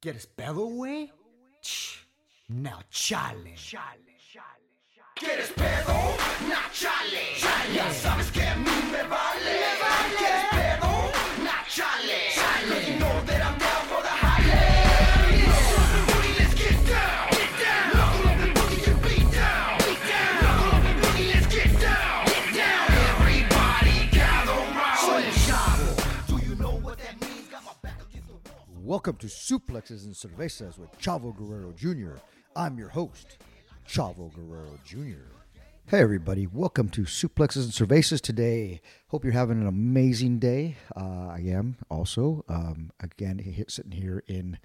¿Quieres pedo, güey? Ch, Now chale. ¿Quieres pedo? Nah, chale. Ya sabes que a mí me vale. Welcome to Suplexes and Cervezas with Chavo Guerrero Jr. I'm your host, Chavo Guerrero Jr. Hey, everybody. Welcome to Suplexes and Cervezas today. Hope you're having an amazing day. Uh, I am also. Um, again, sitting here in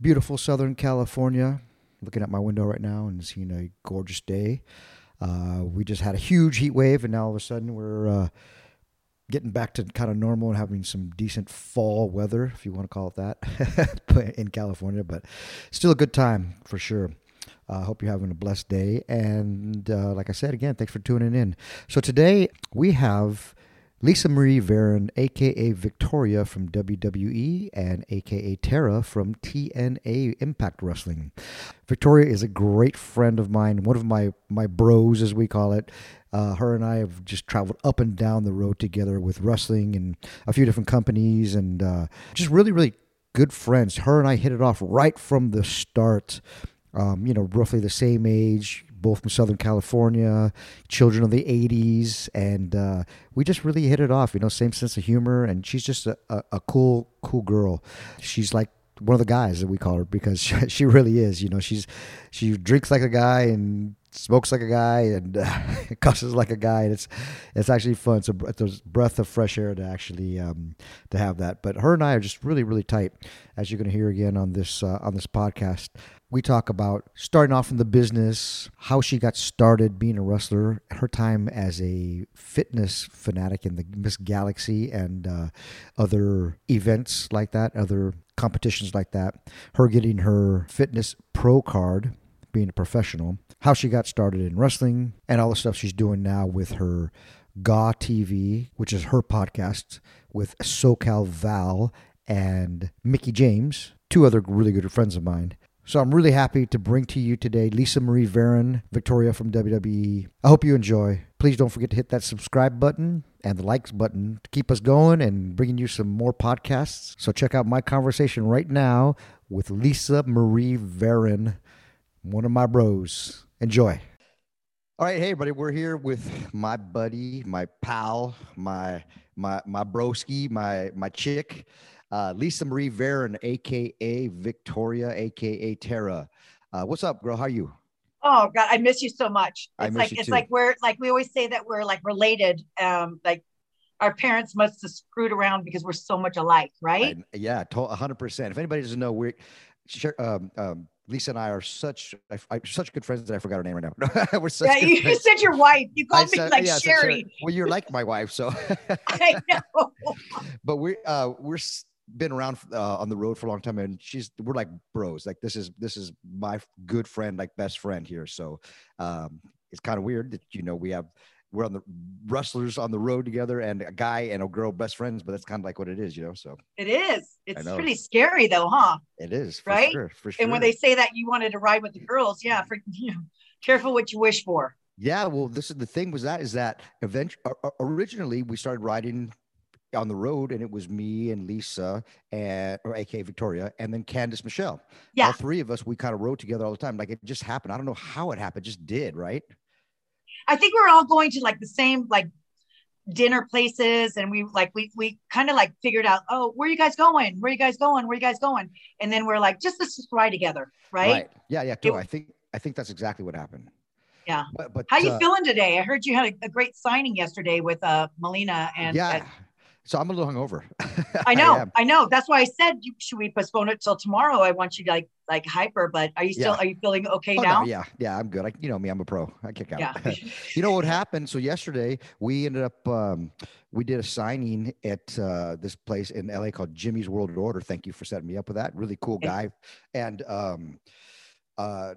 beautiful Southern California, looking at my window right now and seeing a gorgeous day. Uh, we just had a huge heat wave, and now all of a sudden we're. Uh, getting back to kind of normal and having some decent fall weather, if you want to call it that, in California. But still a good time for sure. I uh, hope you're having a blessed day. And uh, like I said, again, thanks for tuning in. So today we have Lisa Marie Varon, aka Victoria from WWE, and aka Tara from TNA Impact Wrestling. Victoria is a great friend of mine, one of my my bros, as we call it. Uh, her and I have just traveled up and down the road together with wrestling and a few different companies, and uh, just really, really good friends. Her and I hit it off right from the start. Um, you know, roughly the same age, both from Southern California, children of the 80s, and uh, we just really hit it off, you know, same sense of humor, and she's just a, a, a cool, cool girl. She's like one of the guys that we call her because she, she really is, you know, she's, she drinks like a guy and smokes like a guy and uh, cusses like a guy and it's it's actually fun. So there's breath of fresh air to actually um, to have that. But her and i are just really really tight as you're going to hear again on this uh, on this podcast we talk about starting off in the business how she got started being a wrestler her time as a fitness fanatic in the miss galaxy and uh, other events like that other competitions like that her getting her fitness pro card being a professional, how she got started in wrestling, and all the stuff she's doing now with her GAW TV, which is her podcast with SoCal Val and Mickie James, two other really good friends of mine. So I'm really happy to bring to you today Lisa Marie Varon, Victoria from WWE. I hope you enjoy. Please don't forget to hit that subscribe button and the likes button to keep us going and bringing you some more podcasts. So check out my conversation right now with Lisa Marie Varon one of my bros. Enjoy. All right, hey everybody, we're here with my buddy, my pal, my my my broski, my my chick, uh, Lisa Marie Varon, aka Victoria, aka Tara. Uh, what's up, girl? How are you? Oh God, I miss you so much. I It's miss like you it's too. like we're like we always say that we're like related. Um, like our parents must have screwed around because we're so much alike, right? I- yeah, hundred percent. If anybody doesn't know, we're um, um, Lisa and I are such I, I, such good friends that I forgot her name right now. we're such yeah, you, friends. said your wife. You I me said- like yeah, I said Sherry. Well, you're like my wife, so. I know. but we're uh we're been around uh, on the road for a long time and she's we're like bros like this is this is my good friend like best friend here so um it's kind of weird that you know we have we're on the wrestlers on the road together and a guy and a girl best friends but that's kind of like what it is you know so It is. It's pretty scary though, huh? it is for Right? sure for sure And when they say that you wanted to ride with the girls, yeah, for you know, careful what you wish for. Yeah, well, this is the thing was that is that event originally we started riding on the road and it was me and Lisa and or AK Victoria and then Candice Michelle. Yeah. All three of us we kind of rode together all the time. Like it just happened. I don't know how it happened, it just did, right? I think we're all going to like the same like dinner places and we like we we kind of like figured out oh where you guys going where you guys going where you guys going and then we're like just let's just ride together right, Yeah, yeah, too. I think I think that's exactly what happened. Yeah. But, but how you uh, feeling today i heard you had a, a great signing yesterday with uh melina and yeah. So I'm a little hungover. i know am. I, know that's why i said you, should we postpone it till tomorrow i want you to like like hyper but are you still Yeah. are you feeling okay Oh, now no, yeah, yeah, I'm good. I, you know me, I'm a pro. I kick out. yeah you know what happened? So yesterday we ended up um, we did a signing at uh, this place in LA called Jimmy's World Order. Thank you for setting me up with that. Really cool guy. And um, uh,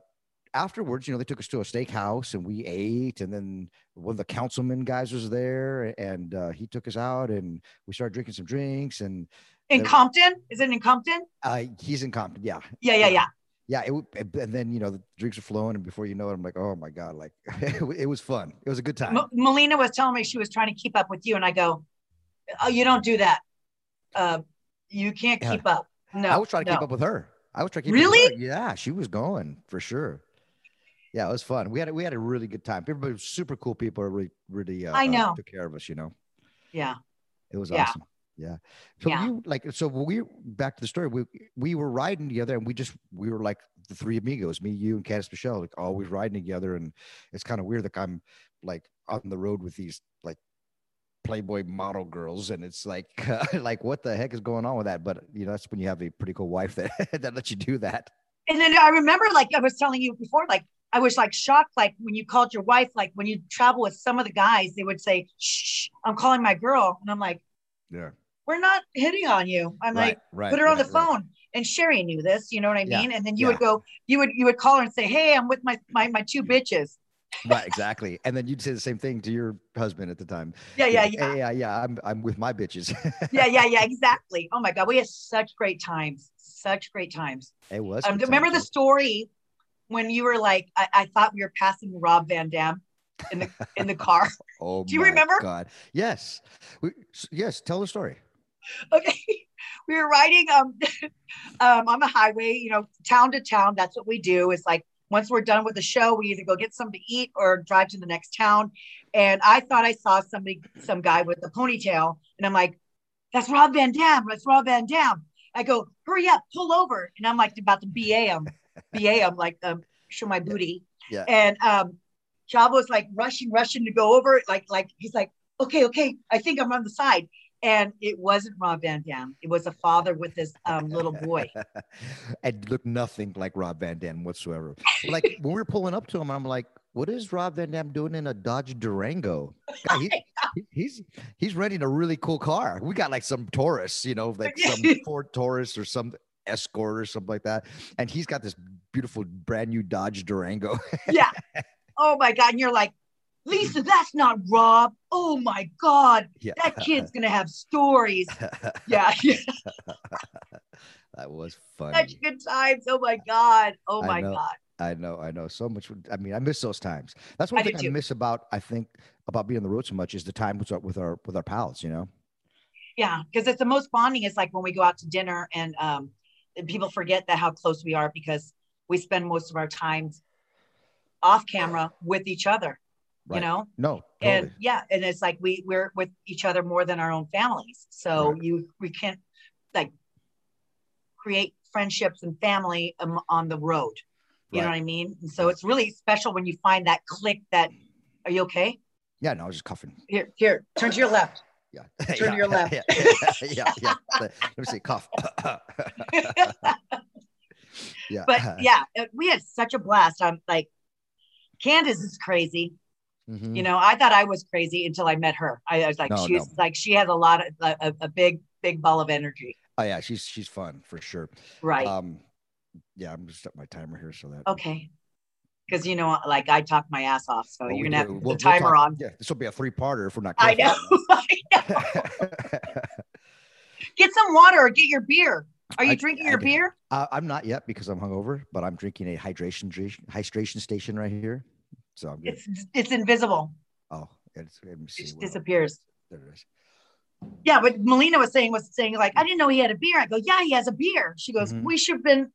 afterwards, you know, they took us to a steakhouse and we ate, and then one of the councilman guys was there, and uh, he took us out, and we started drinking some drinks, and In There- Compton? Is it in Compton? uh, he's in Compton, yeah, Yeah, yeah, yeah. yeah. It, and then you know the drinks are flowing, and before you know it, I'm like, oh my god, like it, it was fun. It was a good time. M- Melina was telling me she was trying to keep up with you, and I go, "Oh, you don't do that. Uh, you can't Yeah. keep up." No, I was trying to no. keep up with her. I was trying to keep up with Really? Yeah, she was going for sure. Yeah, it was fun. We had a- we had a really good time. Everybody was super cool people. Really, really. Uh, I uh, know. took care of us. You know, Yeah, it was Yeah. awesome. Yeah. So Yeah. you like so we back to the story. We we were riding together and we just we were like the three amigos, me, you, and Candice Michelle, like always riding together. And it's kind of weird that I'm like on the road with these like Playboy model girls, and it's like like what the heck is going on with that? But you know, that's when you have a pretty cool wife that that lets you do that. and then I remember, like I was telling you before, like I was like shocked, like when you called your wife, like when you travel with some of the guys, they would say, "Shh, I'm calling my girl," and I'm like, Yeah. "We're not hitting on you." I'm like, right. put her on the right. phone. And Sherry knew this, you know what I Yeah, mean? And then you yeah. would go, you would you would call her and say, Hey, I'm with my my my two bitches. Right, exactly. And then you'd say the same thing to your husband at the time. Yeah, yeah, yeah. "Hey, yeah, yeah. I'm I'm with my bitches. Yeah, yeah, yeah, exactly. Oh my God. We had such great times. Such great times. it was. Um, remember the story when you were like, I, I thought we were passing Rob Van Dam in the in the car. Oh, Do you remember? God. Yes. We, yes. Tell the story. okay we were riding um um on the highway you know town to town that's what we do It's like once we're done with the show we either go get something to eat or drive to the next town and i thought i saw somebody some guy with a ponytail and i'm like that's rob van dam that's rob van dam i go hurry up pull over and i'm like about to ba him ba him like um show my booty Yeah. and um Chavo's like rushing rushing to go over like like he's like okay okay i think i'm on the side and it wasn't Rob Van Dam. It was a father with his um, little boy. and looked nothing like Rob Van Dam whatsoever. Like when we were pulling up to him, I'm like, "What is Rob Van Dam doing in a Dodge Durango? God, he- he- he's he's renting a really cool car. We got like some Taurus, you know, like some Ford Taurus or some Escort or something like that, and he's got this beautiful brand new Dodge Durango. yeah. Oh my God. And you're like, Lisa, that's not Rob. Oh my God. yeah, That kid's going to have stories. Yeah. that was fun. Such good times. Oh my God. Oh my. God. I know, I know. So much. I mean, I miss those times. That's one I thing I miss about I think about being on the road so much is the time with our with our with our pals. You know. Yeah. Because it's the most bonding is like when we go out to dinner and um, people forget that how close we are because we spend most of our time off camera with each other, Right. you know? No. Totally. and yeah and it's like we we're with each other more than our own families so Right. you we can't like create friendships and family um, on the road you know what i mean and so it's really special when you find that click that are you okay yeah. No, I was just coughing. here here turn to your left Yeah. Turn to your left. Yeah. yeah. yeah. Let me see. Cough. yeah. but yeah we had such a blast i'm like candice is crazy Mhm. you know i thought i was crazy until i met her i, I was like No, she's no. like she has a lot of a, a big big ball of energy Oh yeah, she's she's fun for sure. right Um, yeah, I'm just set my timer here so that. Okay. Because you know, like I talk my ass off, so Well, you're gonna have do- put we'll- the we'll timer talk- on. Yeah, this will be a three-parter if we're not. I know. I know. Get some water or get your beer. Are you I- drinking I your do. beer? Uh, I'm not yet because I'm hungover, but I'm drinking a hydration hydration station right here. So I'm good. It's it's invisible. oh, it's, It see. just what- disappears. there it is. Yeah, but Melina was saying was saying like I didn't know he had a beer. I go, yeah, he has a beer. She goes, Mhm. we should have been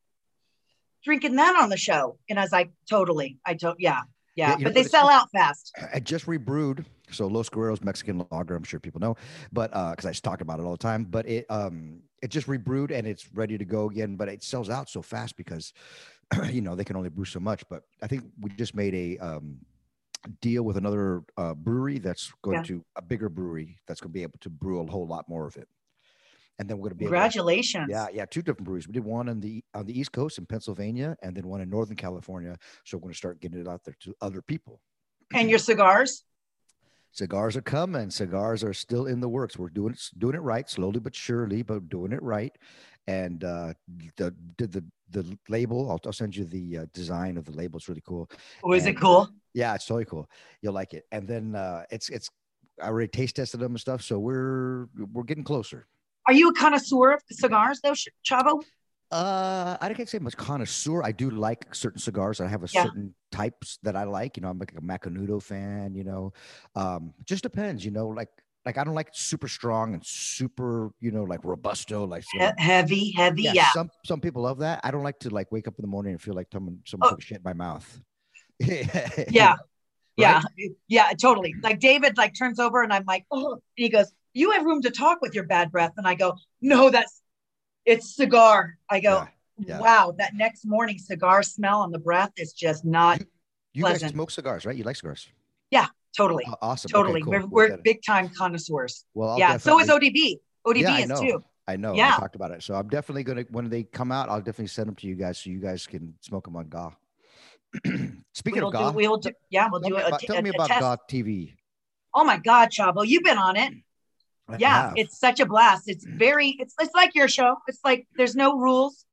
drinking that on the show. And I was like, totally. I told, yeah, yeah. Yeah, you know but they what, sell out fast. I just rebrewed. So Los Guerreros Mexican lager, I'm sure people know, but uh, because I just talk about it all the time. But it um it just rebrewed and it's ready to go again. But it sells out so fast because you know they can only brew so much. But I think we just made a um deal with another uh, brewery that's going Yeah. to a bigger brewery that's going to be able to brew a whole lot more of it. And then we're going to be able to- Congratulations. yeah, yeah, two different breweries. We did one on the on the East Coast in Pennsylvania, and then one in Northern California. So we're going to start getting it out there to other people. And your cigars? Cigars are coming. Cigars are still in the works. We're doing it doing it right, slowly but surely, but doing it right. And uh, the did the the label. I'll, I'll send you the uh, design of the label. It's really cool. Oh, is it And, uh, cool? Yeah, it's totally cool. You'll like it. And then uh, it's it's I already taste tested them and stuff, so we're we're getting closer. Are you a connoisseur of cigars, though, Chavo? Uh, I can't say much connoisseur. I do like certain cigars. I have a Yeah. certain types that I like. You know, I'm like a Macanudo fan. You know, um, just depends. You know, like like I don't like super strong and super. You know, like robusto. Like heavy, heavy. yeah, Yeah. Some some people love that. I don't like to like wake up in the morning and feel like someone someone Oh. took shit in my mouth. Yeah. Yeah. Right? Yeah. Totally. Like David like turns over and I'm like, oh, and he goes, You have room to talk with your bad breath. And I go, No, that's it's cigar. I go, Yeah, yeah. Wow, that next morning cigar smell on the breath is just not You guys Pleasant. smoke cigars, right? You like cigars? Yeah, totally. Aw- awesome. Okay, Totally. cool. We're, we're big time connoisseurs. Well, I'll yeah. So is ODB. ODB Yeah, is too. I know. Yeah. I talked about it. So I'm definitely gonna when they come out, I'll definitely send them to you guys so you guys can smoke them on GAW. Speaking We'll of do, GAW, we'll do, yeah, we'll tell do me a, about, a- tell me about test. GAW TV. Oh my God, Chavo, you've been on it. I Yeah, have. it's such a blast. It's very, it's it's like your show. It's like there's no rules.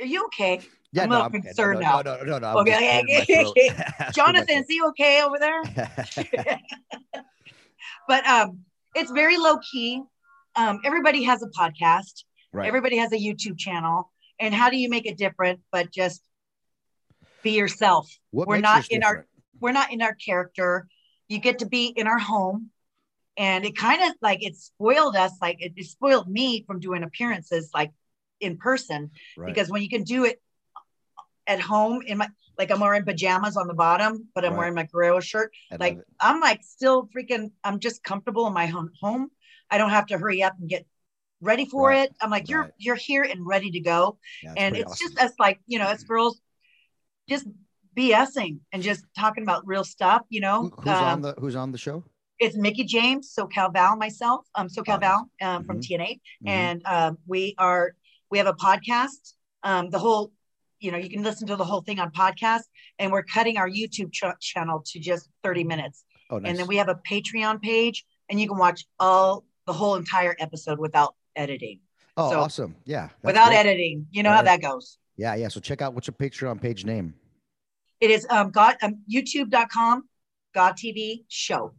Are you okay? yeah, I'm a no, little I'm concerned no, now. No, no, no, no. Okay, okay, okay. throat. Clearing my Jonathan, is he okay over there? but um, it's very low key. Um, everybody has a podcast. right. Everybody has a YouTube channel. And how do you make it different? But just be yourself. What we're not in our- We're not in our character. You get to be in our home. And it kind of like it spoiled us, like it, it spoiled me from doing appearances like in person Right. because when you can do it at home in my like I'm wearing pajamas on the bottom, but I'm Right. wearing my Guerrero shirt. I Like. I'm like still freaking. I'm just comfortable in my home. Home. I don't have to hurry up and get ready for Right. it. I'm like you're Right. you're here and ready to go. Yeah, and it's awesome. just us like you know, as girls, just BSing and just talking about real stuff. You know, Who- who's on Um, the who's on the show? It's Mickie James, SoCal Val, myself, um, SoCal Oh, Val um, from Mhm. TNA, Mhm. and um, we are we have a podcast. Um, the whole, you know, you can listen to the whole thing on podcast, and we're cutting our YouTube ch- channel to just 30 minutes, oh, nice. and then we have a Patreon page, and you can watch all the whole entire episode without editing. oh, so- awesome. Yeah. without great. editing, you know how that goes. Yeah, yeah. So check out what's your Patreon page name. It is um, God um, YouTube.com, GAW TV show.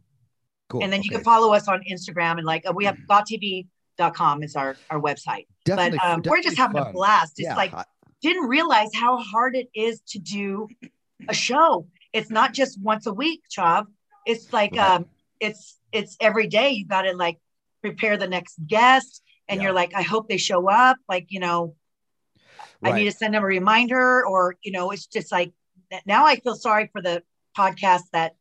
Cool. and then you can follow us on Instagram and like uh, we have gawtv.com is our our website. Definitely, but um, we're just having a blast. It's Yeah, like didn't realize how hard it is to do a show. It's not just once a week, Chav. It's like Right. um, it's it's every day. You got to like prepare the next guest, and Yeah. you're like, I hope they show up. Like you know, I need to send them a reminder, or you know, it's just like now I feel sorry for the podcasts that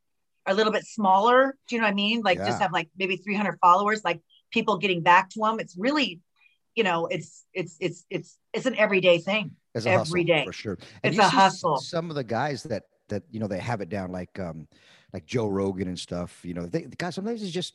a little bit smaller. Do you know what I mean? Like Yeah. just have like maybe 300 followers, like people getting back to them. It's really, you know, it's it's it's it's it's an everyday thing. It's every hustle, day. for sure. It's a hustle. Some of the guys that that you know they have it down, like um, like Joe Rogan and stuff. You know, they the guys sometimes it's just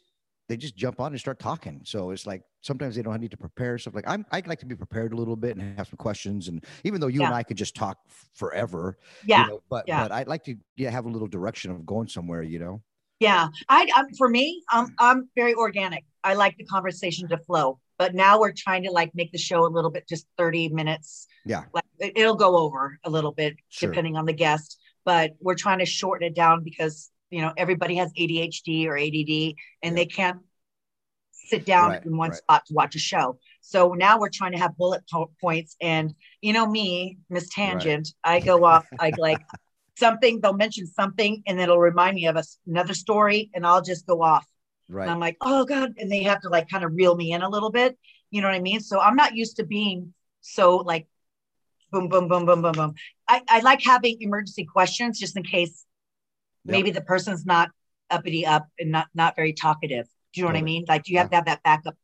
they just jump on and start talking. So it's like sometimes they don't need to prepare stuff. Like I'm, I like to be prepared a little bit and have some questions. And even though you and I could just talk forever, Yeah. you know, but yeah. but I'd like to yeah have a little direction of going somewhere. You know, Yeah, I, I'm um, for me, I'm I'm very organic. I like the conversation to flow, but now we're trying to like make the show a little bit just 30 minutes. Yeah. like it, it'll go over a little bit Sure. depending on the guest, but we're trying to shorten it down because you know everybody has ADHD or ADD and they can't sit down Right, in one right. spot to watch a show. So now we're trying to have bullet po- points, and you know me, Miss Tangent, I go off. I like something. They'll mention something, and it'll remind me of a another story, and I'll just go off. right? And I'm like, oh god, and they have to like kind of reel me in a little bit. You know what I mean? So I'm not used to being so like boom, boom, boom, boom, boom, boom. I, I like having emergency questions just in case Yep. maybe the person's not uppity up and not not very talkative. Do you know what I mean? Like do you have to have that backup.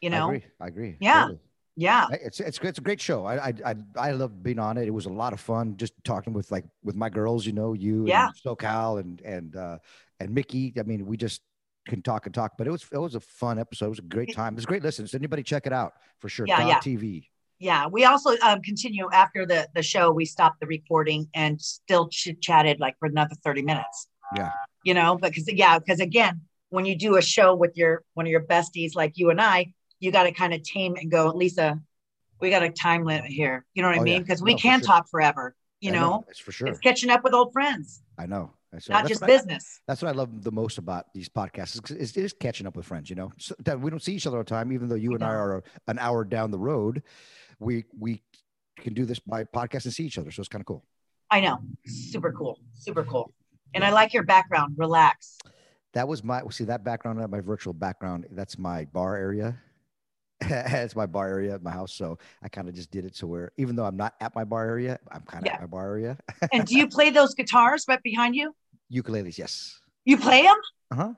You I know? agree. I agree. Yeah. totally. Yeah. It's it's it's a great show. I I I, I love being on it. It was a lot of fun just talking with like with my girls. You know, you Yeah. and SoCal and and uh and Mickie. I mean, we just can talk and talk. But it was it was a fun episode. It was a great time. It was a great listen. So anybody check it out for sure. Yeah, yeah. TV. Yeah. We also um, continue after the the show. We stopped the recording and still chit chatted like for another thirty minutes. Yeah. You know, because yeah, because again, when you do a show with your one of your besties like you and I, you got to kind of tame and go, Lisa, we got a time limit here. You know what I Oh, mean? yeah. Because we No, for can sure. talk forever. You I know, it's for sure. it's catching up with old friends, I know. So not just what I- business. that's what I love the most about these podcasts. Is, is, is catching up with friends. You know, so that we don't see each other all the time, even though you and I are an hour down the road. We we can do this by podcast and see each other, so it's kind of cool. I know. Super cool. Super cool. And I like your background. Relax. That was my see that background, my virtual background. That's my bar area. it's my bar area at my house. So I kind of just did it to where, even though I'm not at my bar area, I'm kind of Yeah. at my bar area. And do you play those guitars right behind you? Ukuleles, yes. You play them? Uh huh.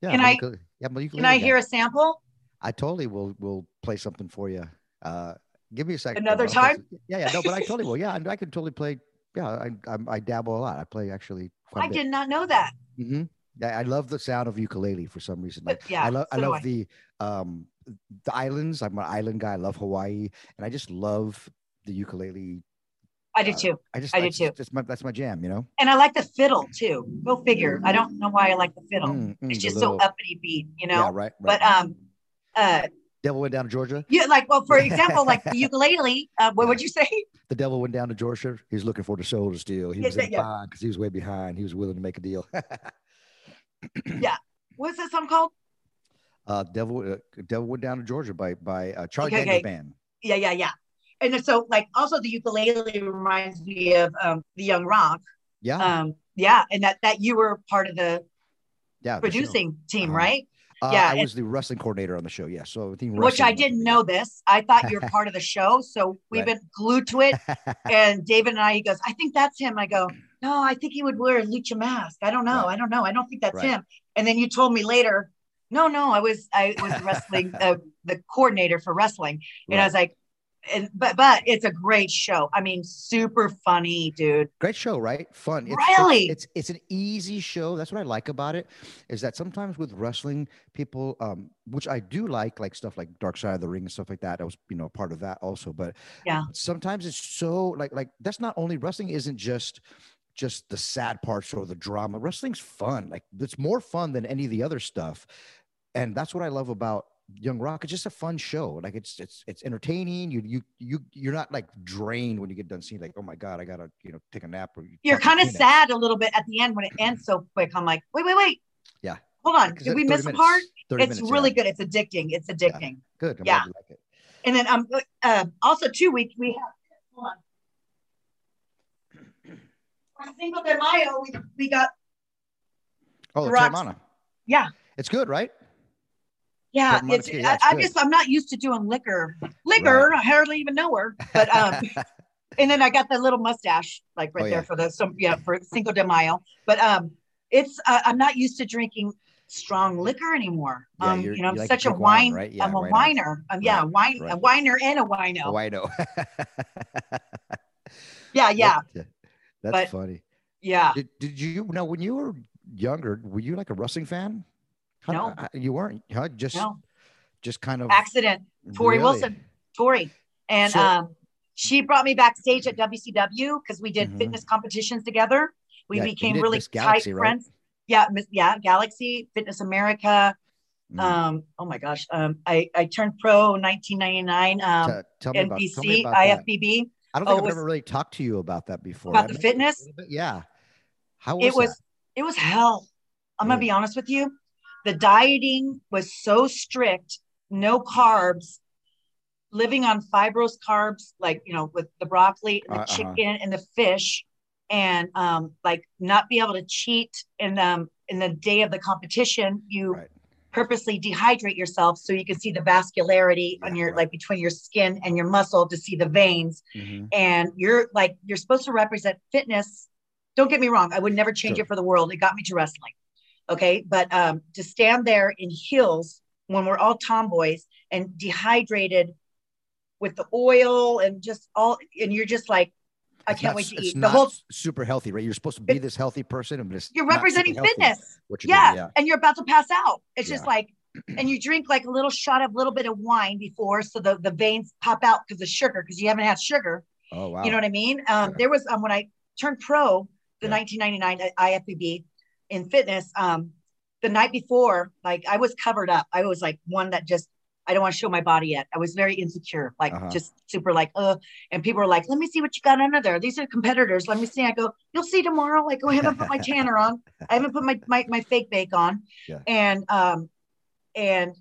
Yeah. Can I'm I- ukule- yeah, a Can ukulele I guy. hear a sample? I totally will will play something for you. Uh, give me a second. Another time? Yeah, yeah, no, but I totally will. Yeah, I, I can totally play. Yeah, I, I I dabble a lot. I play actually quite I bit. did not know that. hmm Yeah, I love the sound of ukulele for some reason. Like yeah, I love I so do love I. the um the islands. I'm an island guy. I love Hawaii, and I just love the ukulele. I do Uh, too. I just I do just- too. That's my that's my jam. You know. And I like the fiddle too. Go figure. I don't know why I like the fiddle. Mm, mm, it's just little- so uppity beat, you know? Yeah, right. right. But um uh Devil went down to Georgia. yeah, like well, for example, like the ukulele, uh, what Yeah. would you say? The devil went down to Georgia. He was looking for the soul to steal. He Yeah, was in yeah. because he was way behind. He was willing to make a deal. Yeah, what's that song called? uh, devil, uh, devil went down to Georgia by by uh, Charlie Okay, Daniels okay. Band. Yeah, yeah, yeah. And so like also the ukulele reminds me of um the Young Rock. Yeah, Um yeah, and that that you were part of the yeah. producing team, Uh-huh. right? Uh, yeah, I was the wrestling coordinator on the show. Yeah, so I think Which I didn't know this. I thought you were part of the show. So we've Right. been glued to it. And David and I, he goes, I think that's him. I go, no, I think he would wear a lucha mask. I don't know. Right. I don't know. I don't think that's Right. him. And then you told me later, no, no, I was, I was wrestling, uh, the coordinator for wrestling. And I was like, and, but, but it's a great show. I mean, super funny, dude. Great show, right? Fun. It's, Really? It's, it's it's an easy show. That's what I like about it. Is that sometimes with wrestling, people, um, which I do like, like stuff like Dark Side of the Ring and stuff like that. I was, you know, part of that also. But Yeah. sometimes it's so like like that's not only wrestling isn't just just the sad parts or the drama. Wrestling's fun. Like it's more fun than any of the other stuff. And that's what I love about Young Rock. It's just a fun show. Like it's it's it's entertaining. You you you you're not like drained when you get done seeing like, oh my God, I gotta, you know, take a nap or you You're kind of sad a little bit at the end when it ends so quick. I'm like, wait, wait, wait. Yeah. Hold on. Did we 30 miss a part? It's minutes, really yeah. good. It's addicting. It's addicting. Good. I'm Yeah. glad you like it. And then um uh, also too we we have hold on. For Cinco de Mayo, we, we got Oh, the Rocks- yeah It's good, right? Yeah. I, I'm, just I'm not used to doing liquor. Liquor, I hardly even know her. But um and then I got the little mustache like right Oh, there yeah. for the some yeah for Cinco de Mayo. But um it's uh, I'm not used to drinking strong liquor anymore. Yeah, um you're- know I'm like such a wine, wine. right? Yeah, I'm a wino. whiner. Um, yeah, Right, wine a right. whiner and a wino. I know. yeah, yeah, That's, that's But- funny. yeah. Did, did you know when you were younger? Were you like a wrestling fan? No. how- you weren't. Huh? Just No. just kind of accident. Torrie Really? Wilson, Torrie, and So- um, she brought me backstage at WCW because we did Mhm. fitness competitions together. We Yeah, became really Galaxy, tight right? friends. Yeah, yeah, Galaxy, Fitness America. Mm. Um, oh my gosh, um, I I turned pro in 1999. Um, Te- tell me about, tell me NPC, about that. IFBB. I don't oh, think it I've was- ever really talked to you about that before. About I the fitness? bit, Yeah. How was it was that? it was hell. I'm gonna be honest with you. The dieting was so strict, no carbs, living on fibrous carbs, like you know, with the broccoli and the Uh, uh-huh. chicken and the fish, and um, like not be able to cheat in um in the day of the competition. You Right. purposely dehydrate yourself so you can see the vascularity on your right. like between your skin and your muscle to see the veins Mhm. and you're like you're supposed to represent fitness don't get me wrong i would never change Sure. it for the world it got me to wrestling okay but um to stand there in heels when we're all tomboys and dehydrated with the oil and just all and you're just like i It's can't not wait to eat the whole super healthy, right? You're supposed to be It- this healthy person, it's you're representing fitness What you're yeah, doing, yeah. and you're about to pass out it's just like and you drink like a little shot of a little bit of wine before so the, the veins pop out because of sugar because you haven't had sugar Oh wow. You know what I mean? Um, Yeah. There was um, when I turned pro, the Yeah. 1999 at IFBB in fitness. Um, the night before, like I was covered up. I was like one that just I don't want to show my body yet. I was very insecure, like Uh-huh. just super like, uh, and people were like, let me see what you got under there. These are competitors. Let me see. I go, you'll see tomorrow. Like, oh, I haven't put my tanner on. I haven't put my, my, my fake bake on. Yeah. And, um, and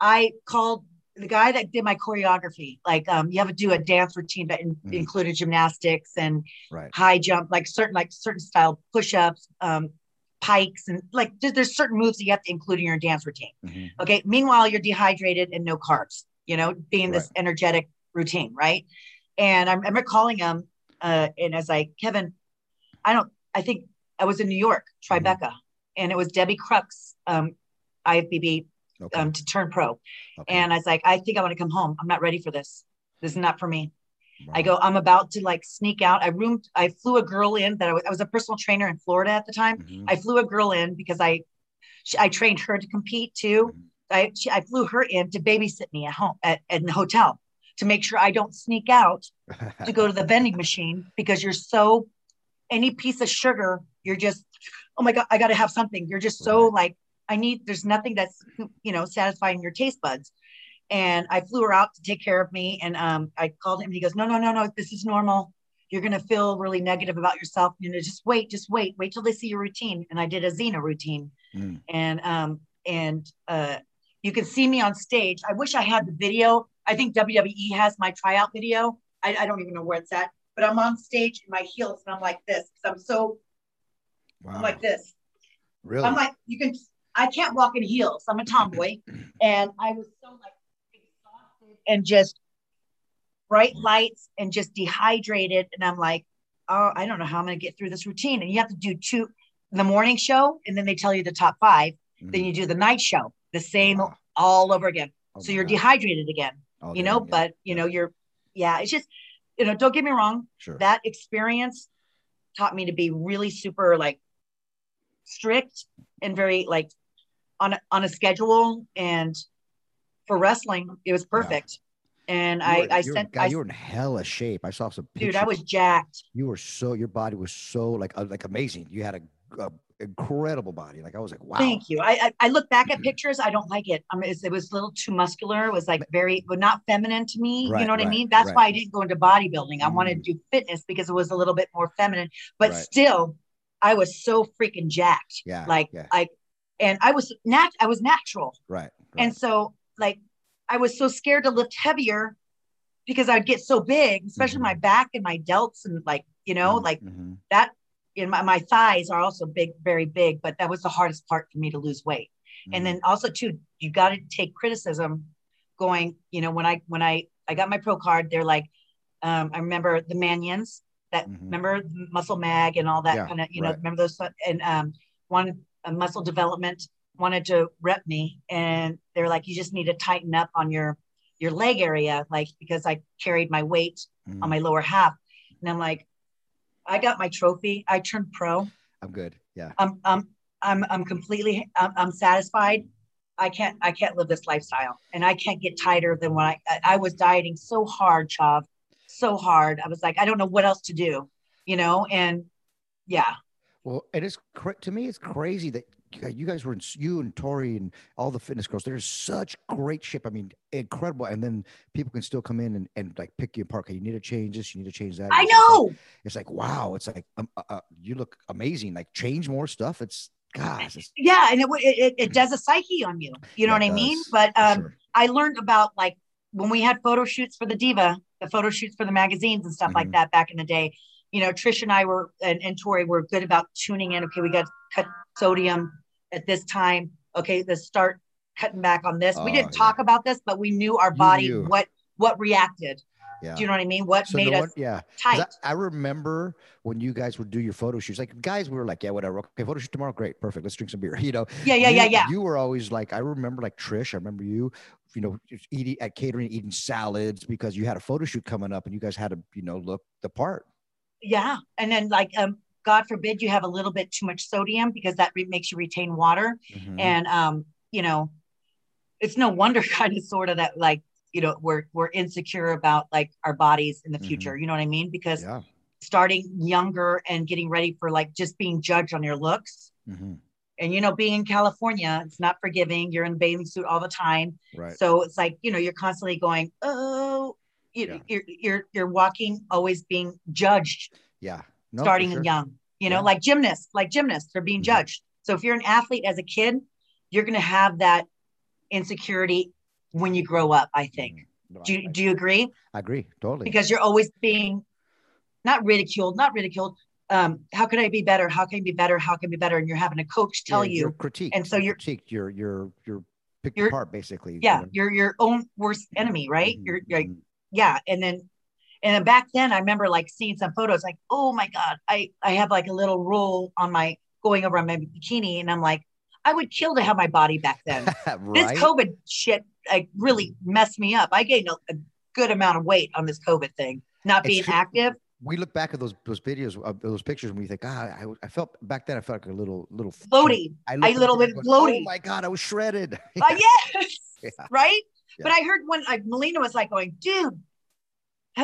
I called the guy that did my choreography. Like, um, you have to do a dance routine that in, Mhm. included gymnastics and Right. high jump, like certain, like certain style push-ups, um, pikes, and like there's, certain moves that you have to include in your dance routine. Mhm. Okay. Meanwhile, you're dehydrated and no carbs, you know, being this energetic routine, right? And I remember calling him, uh, and I was like, Kevin, I don't, I think I was in New York, Tribeca, and it was Debbie Crux, um, IFBB, Okay. um, to turn pro. okay. And I was like, I think I want to come home. I'm not ready for this. This is not for me. I go, I'm about to like sneak out. I roomed, I flew a girl in that I was, I was a personal trainer in Florida at the time. Mhm. I flew a girl in because I, she, I trained her to compete too. Mhm. I, she, I flew her in to babysit me at home at, at the hotel to make sure I don't sneak out to go to the vending machine because you're so any piece of sugar, you're just, oh my God, I got to have something. You're just so Right. like, I need, there's nothing that's, you know, satisfying your taste buds. And I flew her out to take care of me. And um, I called him. He goes, no, no, no, no, this is normal. You're going to feel really negative about yourself. You know, just wait, just wait, wait till they see your routine. And I did a Xena routine. Mm. And, um, and uh, you can see me on stage. I wish I had the video. I think WWE has my tryout video. I, I don't even know where it's at, but I'm on stage in my heels and I'm like this because I'm so wow. I'm like this. really? I'm like you can. I can't walk in heels. I'm a tomboy, and I was so like and just bright lights and just dehydrated. And I'm like, oh, I don't know how I'm going to get through this routine. And you have to do two the morning show, and then they tell you the top five. Then Mhm. you do the night show, the same Wow. all over again. Oh so you're God. dehydrated again, Oh, you know. yeah. But you know, you're yeah. It's just you know. Don't get me wrong. sure. That experience taught me to be really super like strict and very like on a, on a schedule. And for wrestling, it was perfect. And You I were- I you sent guy, I, you were in hella shape. I saw some Pictures. dude, I was jacked. You were so your body was so like uh, like amazing. You had a, a incredible body. Like I was like, wow. Thank you. I, I I look back at pictures. I don't like it. I mean, it was a little too muscular. It was like very, but not feminine to me. Right, you know what right, I mean? That's right. why I didn't go into bodybuilding. I wanted Mm. to do fitness because it was a little bit more feminine. But still, I was so freaking jacked. Yeah. Like yeah. I, and I was nat. I was natural. Right. right. And so, like, I was so scared to lift heavier because I'd get so big, especially Mhm. my back and my delts, and like, you know, Mhm, like mhm. that. In my, my thighs are also big, very big, but that was the hardest part for me to lose weight. Mhm. And then also too, you got to take criticism. Going, you know, when I when I I got my pro card, they're like, um, I remember the Manions that Mhm. remember Muscle Mag and all that Yeah, kind of, you know, right. remember those and um, one uh, muscle development wanted to rep me, and they're like, you just need to tighten up on your your leg area, like because I carried my weight Mhm. on my lower half, and I'm like, I got my trophy, I turned pro, I'm good. Yeah. I'm I'm I'm I'm completely I'm, I'm satisfied. I can't I can't live this lifestyle, and I can't get tighter than when I I, I was dieting so hard, Chav, so hard. I was like, I don't know what else to do, you know, and yeah, Well, it is to me. It's crazy that you guys- you guys were in you and Torrie and all the fitness girls. They're such great shape. I mean, incredible. And then people can still come in and, and like pick you apart. Okay, you need to change this. You need to change that. I It's just like- know. it's like wow. It's like um, uh, uh, you look amazing. Like change more stuff. It's gosh. It's, Yeah, and it it, it, does a psyche on you. You know Yeah, what I mean? does, But um, sure. I learned about like when we had photo shoots for the Diva, the photo shoots for the magazines and stuff like Mhm. that back in the day. You know, Trish and I were and, and Tori were good about tuning in. Okay, we got cut sodium at this time. Okay, let's start cutting back on this. we didn't yeah. talk about this, but we knew our body knew. what what reacted. yeah. Do you know what I mean? What so made no us one, yeah. tight? I, I remember when you guys would do your photo shoots. Like guys, we were like, yeah, whatever. Okay, photo shoot tomorrow. Great, perfect. Let's drink some beer. You know. yeah, yeah, you, yeah, yeah. You were always like, I remember like Trish. I remember you, you know, eating at catering, eating salads because you had a photo shoot coming up and you guys had to, you know, look the part. Yeah, and then like um, God forbid you have a little bit too much sodium because that re- makes you retain water. Mhm. and um you know it's no wonder kind of sort of that like you know we're we're insecure about like our bodies in the Mhm. future you know what i mean because yeah. starting younger and getting ready for like just being judged on your looks hmm And you know, being in California, it's not forgiving. You're in a bathing suit all the time. Right. So it's like, you know, you're constantly going, oh, you, Yeah. you're, you're, you're walking, always being judged, yeah. No, starting sure. young, you know, Yeah. like gymnasts, like gymnasts, they're being Mhm. judged. So if you're an athlete as a kid, you're going to have that insecurity when you grow up, I think. Mhm. No, Do I- do you agree? I agree totally. Because you're always being not ridiculed, not ridiculed. Um, how can I be better? How can I be better? How can I be better? And you're having a coach tell Yeah, you, you're and so you're you're- critiqued. You're you're you're picked You're- apart basically. you yeah, know? you're your own worst enemy, right? Mhm, You're, you're like, mhm. yeah and then and then back then i remember like seeing some photos like oh my god i i have like a little roll on my going over on my bikini and i'm like i would kill to have my body back then. This covid shit like really messed me up. I gained a, a good amount of weight on this covid thing not being active. We look back at those those videos of those pictures and we think, God, I, I felt back then. I felt like a little little floaty I at little bit floaty Oh my God, I was shredded. uh, yes. Yeah. right? But i heard when like melina was like going dude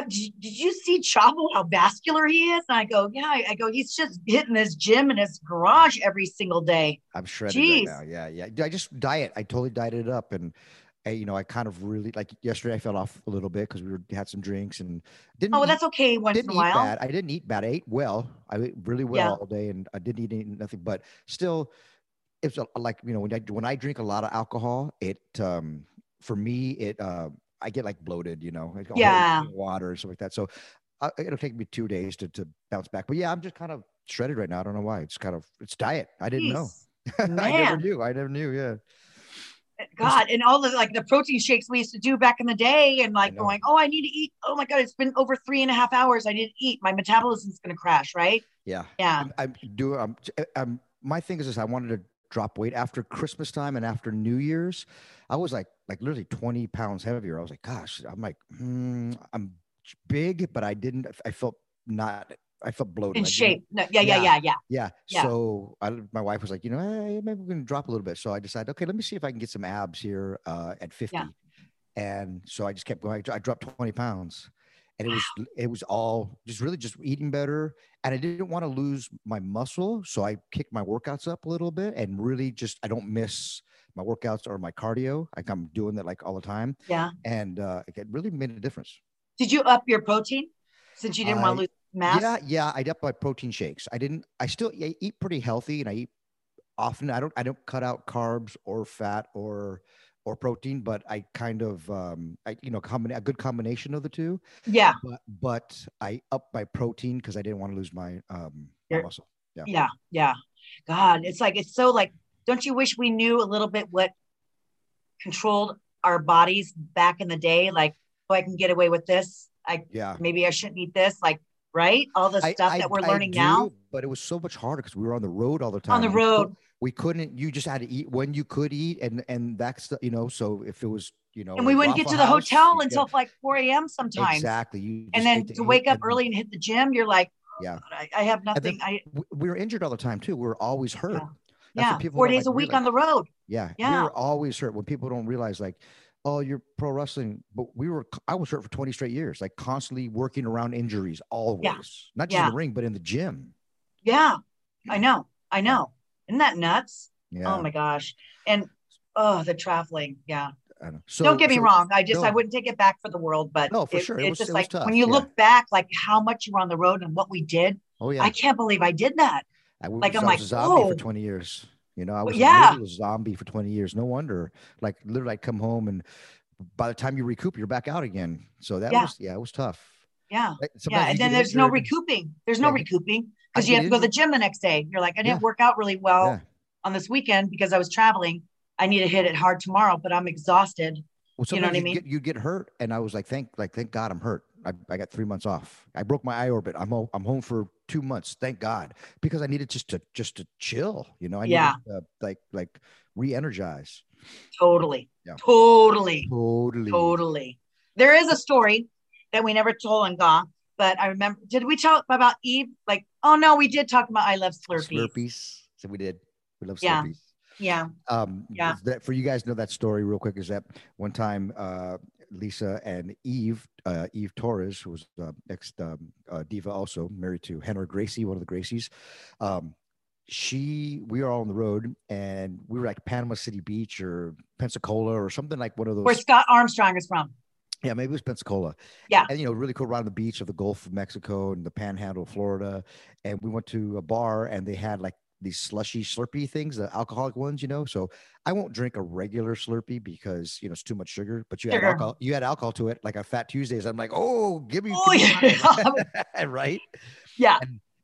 did, you- did you see Chavo how vascular he is? And I go, yeah. I, go, he's just hitting his gym in his garage every single day. I'm shredded Jeez. right now. Yeah, yeah. I just diet. I totally dieted up, and I, you know, I kind of really like yesterday. I fell off a little bit because we were, had some drinks and didn't. Oh, well, that's okay once in didn't a eat while. bad. I didn't eat bad. I ate well. I ate really well Yeah. all day, and I didn't eat any, nothing. But still, it's like you know when I when I drink a lot of alcohol, it um for me it uh I get like bloated. You know, like, Yeah. water and stuff like that. So I, it'll take me two days to to bounce back. But yeah, I'm just kind of shredded right now. I don't know why. It's kind of it's diet. I didn't know. I never knew. I never knew. Yeah. Eh, God, and all the like the protein shakes we used to do back in the day, and like going, oh, I need to eat. Oh my God, it's been over three and a half hours. I need to eat. My metabolism's going to crash, right? Yeah. Yeah. I'm, I'm do um, I'm, I'm eh, um, my thing is this I wanted to drop weight after Christmas time and after New Year's. I was like like literally 20 pounds heavier. I was like, gosh, I'm like, hmm, I'm big, but I didn't I felt not I felt bloated. In shape. No, yeah, yeah, Yeah. yeah, yeah. Yeah. Yeah. So I, my wife was like, you know, hey, maybe we're gonna drop a little bit. So I decided, okay, let me see if I can get some abs here uh, at 50. And so I just kept going. I dropped 20 pounds. And it was it was all just really just eating better. And I didn't want to lose my muscle. So I kicked my workouts up a little bit and really just I don't miss my workouts or my cardio. Like I'm doing that like all the time. Yeah. And uh, it really made a difference. Did you up your protein since you didn't want to lose mass? Yeah, yeah. I up my protein shakes. I didn't. I still I eat pretty healthy, and I eat often. I don't. I don't cut out carbs or fat or or protein, but I kind of um, I you know combine a good combination of the two. Yeah. But but I up my protein because I didn't want to lose my um my muscle. Yeah. Yeah. Yeah. God, it's like, it's so like, don't you wish we knew a little bit what controlled our bodies back in the day? Like, oh, I can get away with this. I Yeah. maybe I shouldn't eat this. Like, right? All the stuff I- that we're learning do, now but it was so much harder because we were on the road all the time. on the road. We couldn't. You just had to eat when you could eat, and and that's the, you know. So if it was you know, And we wouldn't get to the House, hotel until get- like 4 a.m. sometimes. exactly. You And then ate to wake up and- early and hit the gym, you're like, oh, Yeah. I, I have nothing. I we were injured all the time too. We were always hurt. Yeah. That's yeah, people four days like, a week on the road. Yeah, yeah we Yeah. were always hurt. When people don't realize, like, oh, you're pro wrestling, but we were. I was hurt for 20 straight years, like constantly working around injuries, always. Not just Yeah. in the ring, but in the gym. Yeah, I know. I know. Isn't that nuts? Oh yeah. Oh my gosh. And oh, the traveling. Yeah. I know. So Don't get me so- wrong. I just I wouldn't take it back for the world, but No, for it- sure. It it's was- just it like tough, when you yeah. look back, like how much you were on the road and what we did. Oh yeah. I can't believe I did that. I was, like, I'm I like, was a zombie "Whoa." for 20 years. You know, I was yeah. a zombie for 20 years. No wonder. Like literally, I'd come home and by the time you recoup, you're back out again. So that Yeah. was yeah, it was tough. Yeah. Like, Yeah. And then there's no recouping. There's no Yeah. recouping because you have to go to the gym the next day. You're like, I didn't Yeah. work out really well Yeah. on this weekend because I was traveling. I need to hit it hard tomorrow, but I'm exhausted. Well, You know what I mean? Get, you get hurt, and I was like, thank, like, thank God I'm hurt. I, I got three months off. I broke my eye orbit. I'm home, I'm home for two months. Thank God, because I needed just to just to chill. You know, I Yeah. needed to, like like re-energize. Totally. Yeah. Totally. Totally. Totally. There is a story that we never told on Gaw, but I remember. Did we talk about Eve? Like, oh no, we did talk about I love Slurpees. Slurpees. So we did. We love Yeah. Slurpees. Yeah. Um, Yeah. That, for you guys to know that story real quick is that one time uh, Lisa and Eve, uh, Eve Torres, who was uh, ex um, uh, diva, also married to Rener Gracie, one of the Gracies. Um, she we were all on the road and we were like Panama City Beach or Pensacola or something like one of those. Where Scott Armstrong is from. Yeah, maybe it was Pensacola. Yeah. And you know, really cool around the beach of the Gulf of Mexico and the Panhandle of Florida. And we went to a bar and they had like these slushy Slurpee things, the alcoholic ones, you know. So I won't drink a regular Slurpee because you know it's too much sugar. But you Sugar. add alcohol, you add alcohol to it, like a Fat Tuesdays. I'm like, oh, give me, Oh, yeah. right. Yeah.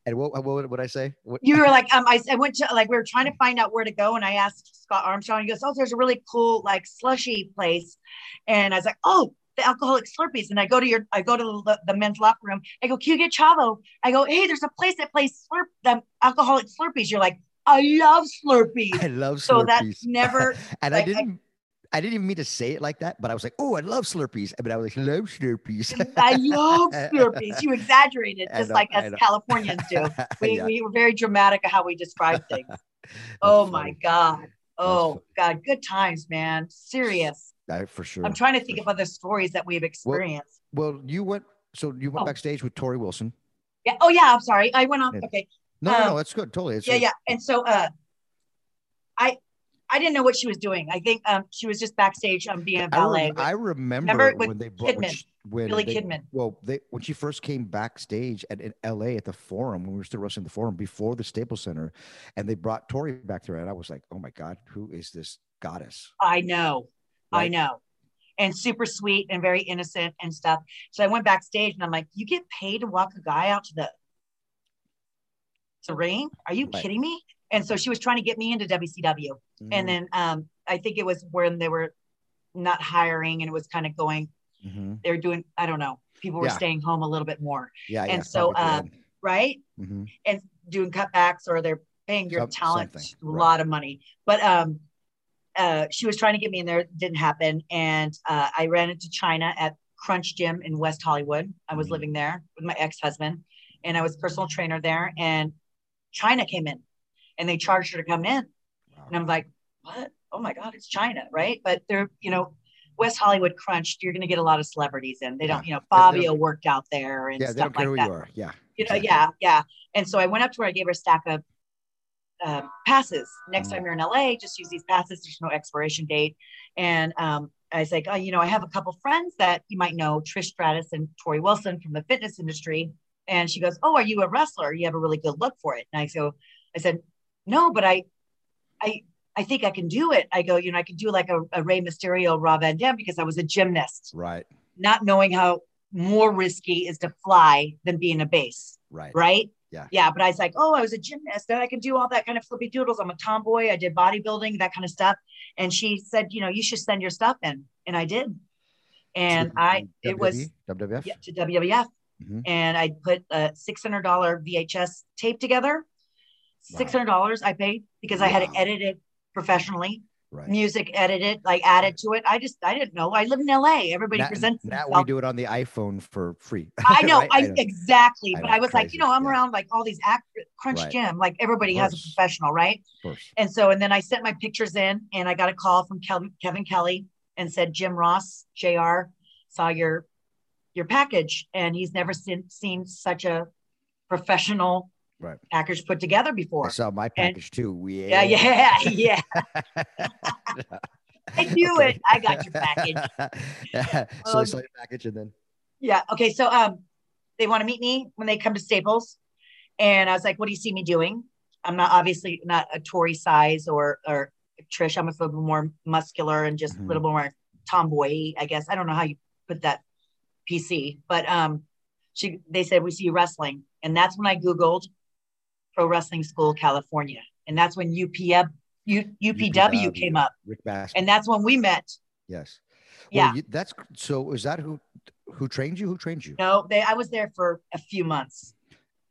And what what would I say? What, You were like, um, I, I went to like we were trying to find out where to go, and I asked Scott Armstrong. He goes, "Oh, there's a really cool like slushy place," and I was like, "Oh, the alcoholic Slurpees." And I go to your, I go to the, the men's locker room. I go, "Can you get Chavo?" I go, "Hey, there's a place that plays Slurp, the alcoholic Slurpees." You're like, "I love Slurpees." I love Slurpees. So that's never. and like, I I- didn't. I, didn't even mean to say it like that, but I was like, "Oh, I love Slurpees," but I was like, "Love Slurpees." I love Slurpees. You exaggerated, just know, like I us. Californians do. We, Yeah. we were very dramatic of how we describe things. That's Oh my. God. Oh. God. Good times, man. Serious. I, for sure. I'm trying to think for of other stories that we've experienced. Well, you went. So you went Oh. backstage with Torrie Wilson. yeah. Oh yeah. I'm sorry. I went off. Yeah. Okay. No, no, Um, no, that's good. Totally. It's Yeah. a- Yeah. And so, uh, I, I didn't know what she was doing. I think um, she was just backstage um, being a ballet. I remember, Remember when they brought when, she, when Billy they- Kidman. Well, they when she first came backstage at in L.A. at the Forum when we were still wrestling the Forum before the Staples Center, and they brought Torrie back there, and I was like, "Oh my God, who is this goddess?" I know. I know. And super sweet and very innocent and stuff. So I went backstage and I'm like, you get paid to walk a guy out to the to ring? Are you Right. kidding me? And so she was trying to get me into WCW. Mhm, And then um, I think it was when they were not hiring and it was kind of going, mhm. they were doing, I don't know, people were Yeah. staying home a little bit more, yeah, yeah. and so, uh, right? hmm And doing cutbacks or they're paying your Some- talent something, a right. lot of money. But um, uh, she was trying to get me in there, didn't happen. And uh, I ran into Chyna at Crunch Gym in West Hollywood. I was Mhm. living there with my ex husband, and I was personal trainer there. And Chyna came in, and they charged her to come in. And I'm like, what? Oh my God, it's Chyna, right? But they're, you know, West Hollywood Crunch, you're going to get a lot of celebrities in. They don't, you know, Fabio worked out there and yeah, they stuff don't care like who that. you are. Yeah, You know, exactly. yeah, yeah. And so I went up to her, I gave her a stack of uh, passes. Next time you're in LA, just use these passes. There's no expiration date. And um, I was like, oh, you know, I have a couple friends that you might know, Trish Stratus and Torrie Wilson from the fitness industry. And she goes, oh, are you a wrestler? You have a really good look for it. And I go, I said, no, but I, I, I think I can do it. I go, you know, I can do like a, a Rey Mysterio, Rob Van Dam because I was a gymnast, right, not knowing how more risky is to fly than being a base right, right? Yeah. Yeah. But I was like, oh, I was a gymnast and I can do all that kind of flippy doodles. I'm a tomboy. I did bodybuilding, that kind of stuff. And she said, you know, you should send your stuff in. And I did. And To I, it was WWF. yeah, to WWF. Mhm. And I put a $600 VHS tape together. $600 I paid because I had Wow. to edit it professionally, Right. music edited, like added to it. I just, I didn't know. I live in LA. Everybody Now, presents now we do it on the iPhone for free. I know, right? I, exactly. I but know, I was like, you know, I'm yeah. around like all these act crunch Right. gym, like everybody has a professional, right? And so, and then I sent my pictures in, and I got a call from Kevin, Kevin Kelly and said, Jim Ross, Jr. saw your your package, and he's never seen seen such a professional Right. package put together I before. saw my package too. We Yeah, yeah, yeah. I knew it. I got your package. so I Um, saw your package and then Yeah. Okay. So um, they want to meet me when they come to Staples, and I was like, "What do you see me doing?" I'm not obviously not a Torrie size or or Trish. I'm a little bit more muscular and just Mhm. a little bit more tomboy. I guess I don't know how you put that PC, but um, she they said we see you wrestling, and that's when I googled Pro Wrestling School California, and that's when UPW U, UPW came up, Rick Bass. and that's when we met. yes. Yeah. You, that's so. Is that who who trained you? Who trained you? No, they I was there for a few months,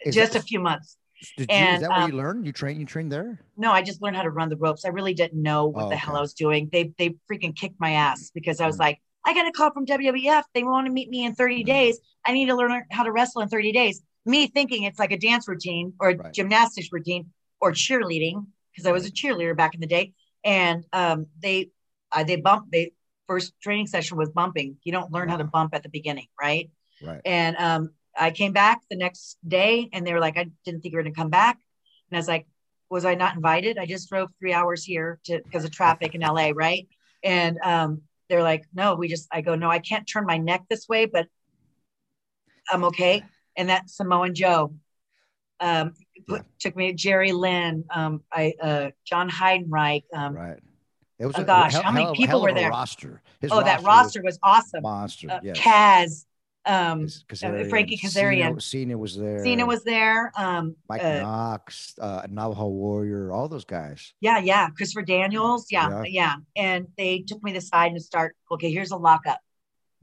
Is just that- a few months. Did you, is and, that where um, you learned? You train? You trained there? No, I just learned how to run the ropes. I really didn't know what Oh, the hell okay. I was doing. They they freaking kicked my ass because I was Mm. like, I got a call from WWF. They want to meet me in 30 Mm. days. I need to learn how to wrestle in 30 days. Me thinking it's like a dance routine or Right. gymnastics routine or cheerleading because I was a cheerleader back in the day. And um, they uh, they bumped. They first training session was bumping. You don't learn how to bump at the beginning, right? Right. And um, I came back the next day and they were like, I didn't think you were going to come back. And I was like, was I not invited? I just drove three hours here to because of traffic in LA, right? And um, they're like, no, we just. I go, no, I can't turn my neck this way, but I'm okay. And that Samoa Joe um, put, took me Jerry Lynn, um, I uh, John Heidenreich. Um, Right. It was Oh, a- gosh, hell- how many hell people hell were there? Roster. His oh, that roster was awesome. monster. Uh, yes. Kaz, um, His- Kazarian, Frankie Kazarian. Cena, Cena was there. Cena was there. Um, Mike uh, Knox, uh, Navajo Warrior, all those guys. Yeah, yeah. Christopher Daniels. Yeah, Yeah. yeah, And they took me to the side and start, okay, here's a lockup.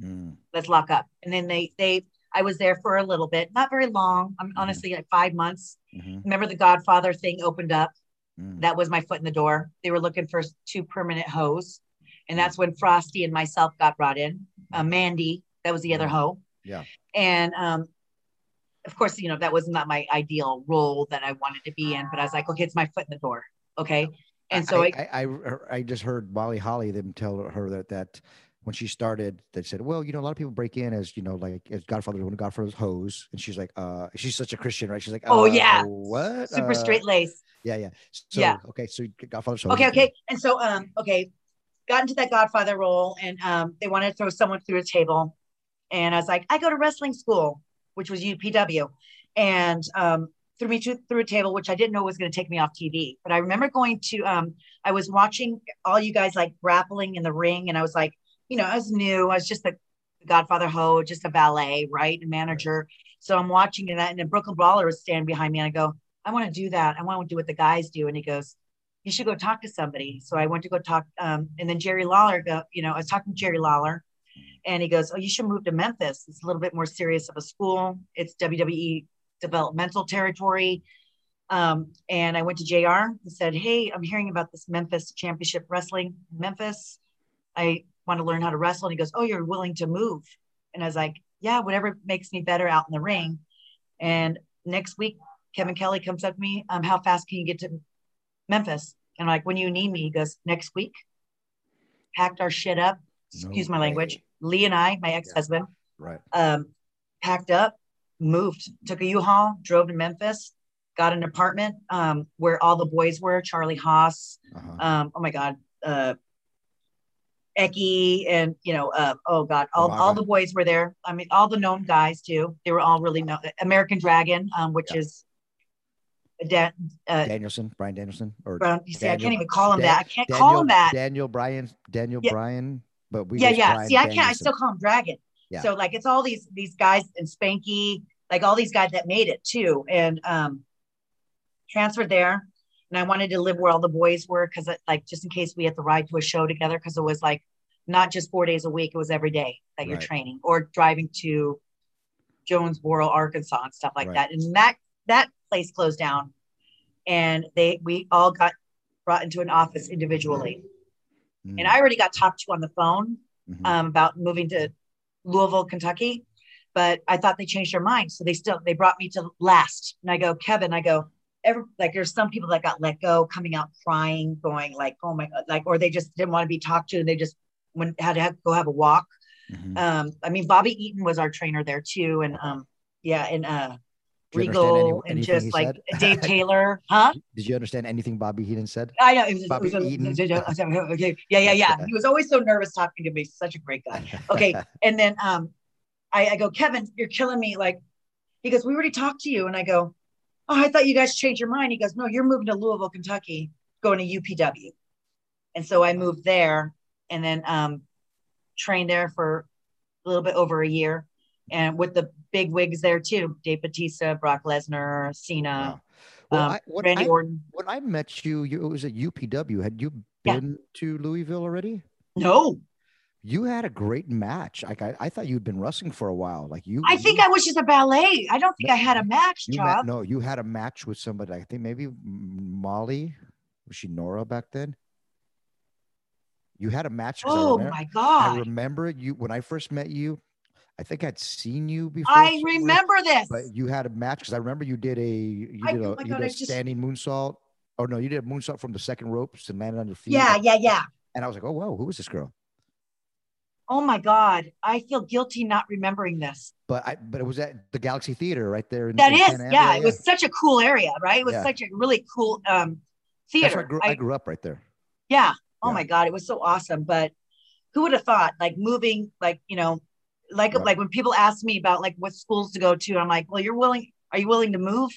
Mm. Let's lock up. And then they they I was there for a little bit, not very long. I'm Mhm. honestly like five months. hmm Remember the Godfather thing opened up. Mm. That was my foot in the door. They were looking for two permanent hoes. And that's when Frosty and myself got brought in. Uh, Mandy, that was the other hoe. Yeah. And um, of course, you know, that was not my ideal role that I wanted to be in, but I was like, okay, it's my foot in the door. Okay. And so I, I, I, I, I just heard Molly Holly them tell her that that when she started, they said, well, you know, a lot of people break in as you know, like as Godfather, when Godfather's hose, and she's like, uh, she's such a Christian, right? She's like, Oh, uh, yeah. what? super Uh, straight lace. Yeah, yeah. So, Yeah. Okay, so Godfather's hose. okay okay and so um okay got into that godfather role and um they wanted to throw someone through a table and i was like i go to wrestling school which was upw and um threw me to, through a table which i didn't know was going to take me off tv but i remember going to um i was watching all you guys like grappling in the ring and i was like you know i was new i was just a godfather ho just a valet right a manager so i'm watching that and then brooklyn brawler was standing behind me and i go i want to do that i want to do what the guys do and he goes you should go talk to somebody. So I went to go talk. Um, and then Jerry Lawler, go, you know, I was talking to Jerry Lawler and he goes, Oh, you should move to Memphis. It's a little bit more serious of a school. It's WWE developmental territory. Um, and I went to JR and said, Hey, I'm hearing about this Memphis championship wrestling Memphis. I want to learn how to wrestle. And he goes, Oh, you're willing to move. And I was like, Yeah, whatever makes me better out in the ring. And next week, Kevin Kelly comes up to me. Um, how fast can you get to Memphis. And I'm like, when you need me, he goes, next week. Packed our shit up. No Excuse my language. Lee and I, my ex-husband, Right. um, packed up, moved, took a U-Haul, drove to Memphis, got an apartment um, where all the boys were, Charlie Haas, Uh-huh. um, oh my God, uh, Eki, and you know, uh, oh God, all, all the boys were there. I mean, all the known guys too. They were all really known. American Dragon, um, which Yeah. is da- uh, Danielson, Bryan Danielson, or Brown. See, I Daniel- can't even call him Dan- that. I can't Daniel, call him that. Daniel Bryan, Daniel Yeah. Bryan, but we yeah, yeah. Bryan See, I can't. I still call him Dragon. Yeah. So like, it's all these these guys and Spanky, like all these guys that made it too, and um, transferred there. And I wanted to live where all the boys were because, like, just in case we had to ride to a show together, because it was like not just four days a week; it was every day that you're Right. training or driving to Jonesboro, Arkansas, and stuff like Right. that. And that that place closed down, and they we all got brought into an office individually. Mm, And I already got talked to on the phone mhm. um, about moving to Louisville, Kentucky, but I thought they changed their mind. So they still they brought me to last. And I go, Kevin, I go, every like there's some people that got let go, coming out crying, going like, oh my god, like, or they just didn't want to be talked to, and they just went had to have, go have a walk. Mhm. Um, I mean, Bobby Eaton was our trainer there too, and um, yeah, and uh, understand any- Regal and just like said? Dave Taylor, huh? Did you understand anything Bobby Heenan said? I know it was, Bobby it was Eaton. okay. Yeah, yeah, yeah. He was always so nervous talking to me. Such a great guy. Okay. and then um I, I go, Kevin, you're killing me. Like he goes, We already talked to you. And I go, Oh, I thought you guys changed your mind. He goes, No, you're moving to Louisville, Kentucky, going to UPW. And so I moved there and then um trained there for a little bit over a year. And with the big wigs there too, Dave Batista, Brock Lesnar, Wow. Cena, Well, um, I, when, Randy I, Orton. when I met you, you, it was at UPW. Had you Yeah. been to Louisville already? No, You had a great match. Like I, I thought you'd been wrestling for a while. Like you, I think you, I was just a ballet. I don't think No, I had a match, you met, no, you had a match with somebody. I think maybe Molly. Was she Nora back then? You had a match. Oh remember- my god! I remember you when I first met you. I think I'd seen you before. I somewhere, remember this. But you had a match because I remember you did a you I- did a, oh you God, did a just- standing moonsault. Oh no, you did a moonsault from the second ropes and landed on your feet. yeah, yeah, yeah. And I was like, oh whoa, who is this girl? Oh my God. I feel guilty not remembering this. But I but it was at the Galaxy Theater right there. In, That in is, yeah, it was such a cool area, right? It was Yeah. such a really cool um theater. I grew, I- I grew up right there. yeah. Oh Yeah. my God, it was so awesome. But who would have thought like moving, like, you know, like Right. like when people ask me about like what schools to go to, I'm like, well, you're willing, are you willing to move?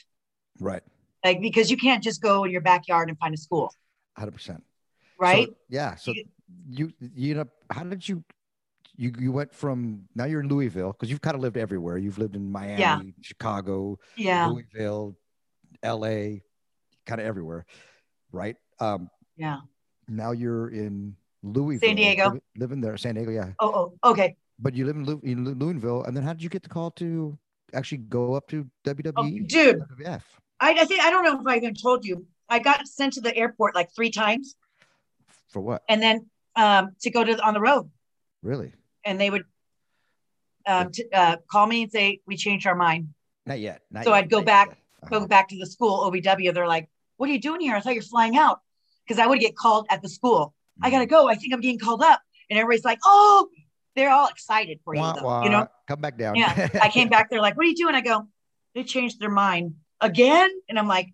Right. Like, because you can't just go in your backyard and find a school, Hundred percent. right? yeah. So you you know how did you you you went from now you're in Louisville because you've kind of lived everywhere. You've lived in Miami, Chicago, yeah. Louisville, L.A., kind of everywhere, right? Um, Yeah. now you're in Louisville, San Diego. living, there, San Diego, yeah. Oh, oh, okay. But you live in, Lou- in Louisville, and then how did you get the call to actually go up to Oh, WWE? dude, WWF? I, I think I don't know if I even told you. I got sent to the airport like three times, For what? and then um, to go to on the road, Really? And they would um, t- uh, call me and say we changed our mind. Not yet. Not So yet, I'd go back- Uh-huh. Go back to the school OVW. They're like, "What are you doing here? I thought you're flying out." Because I would get called at the school. I gotta go. I think I'm getting called up, and everybody's like, "Oh!" They're all excited for you, Wah, though, you know. come back down. Yeah, I came back. They're like, "What are you doing?" I go, "They changed their mind again," and I'm like,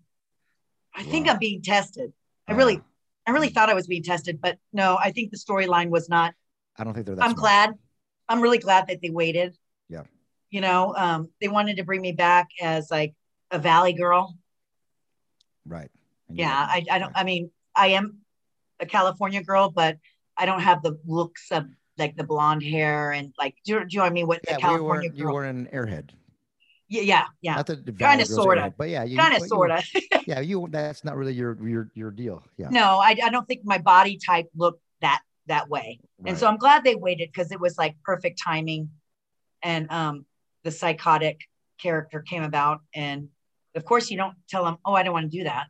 "I think Wow. I'm being tested." I Uh, really, I really thought I was being tested, but no, I think the storyline was not. I don't think they're that. I'm smart. glad. I'm really glad that they waited. Yeah. You know, um, they wanted to bring me back as like a valley girl. Right. And Yeah, I, I don't. I mean, I am a California girl, but I don't have the looks of like the blonde hair and like. Do, you- do you know what I mean? What Yeah, the we California were, you were an airhead. yeah, yeah, yeah. Not that Kinda, sorta. but yeah, Kind of, sort of. Yeah, you. That's not really your your your deal. Yeah. no, I, I don't think my body type looked that way. And so I'm glad they waited because it was like perfect timing, and um, the psychotic character came about, and of course you don't tell them, oh, I don't want to do that.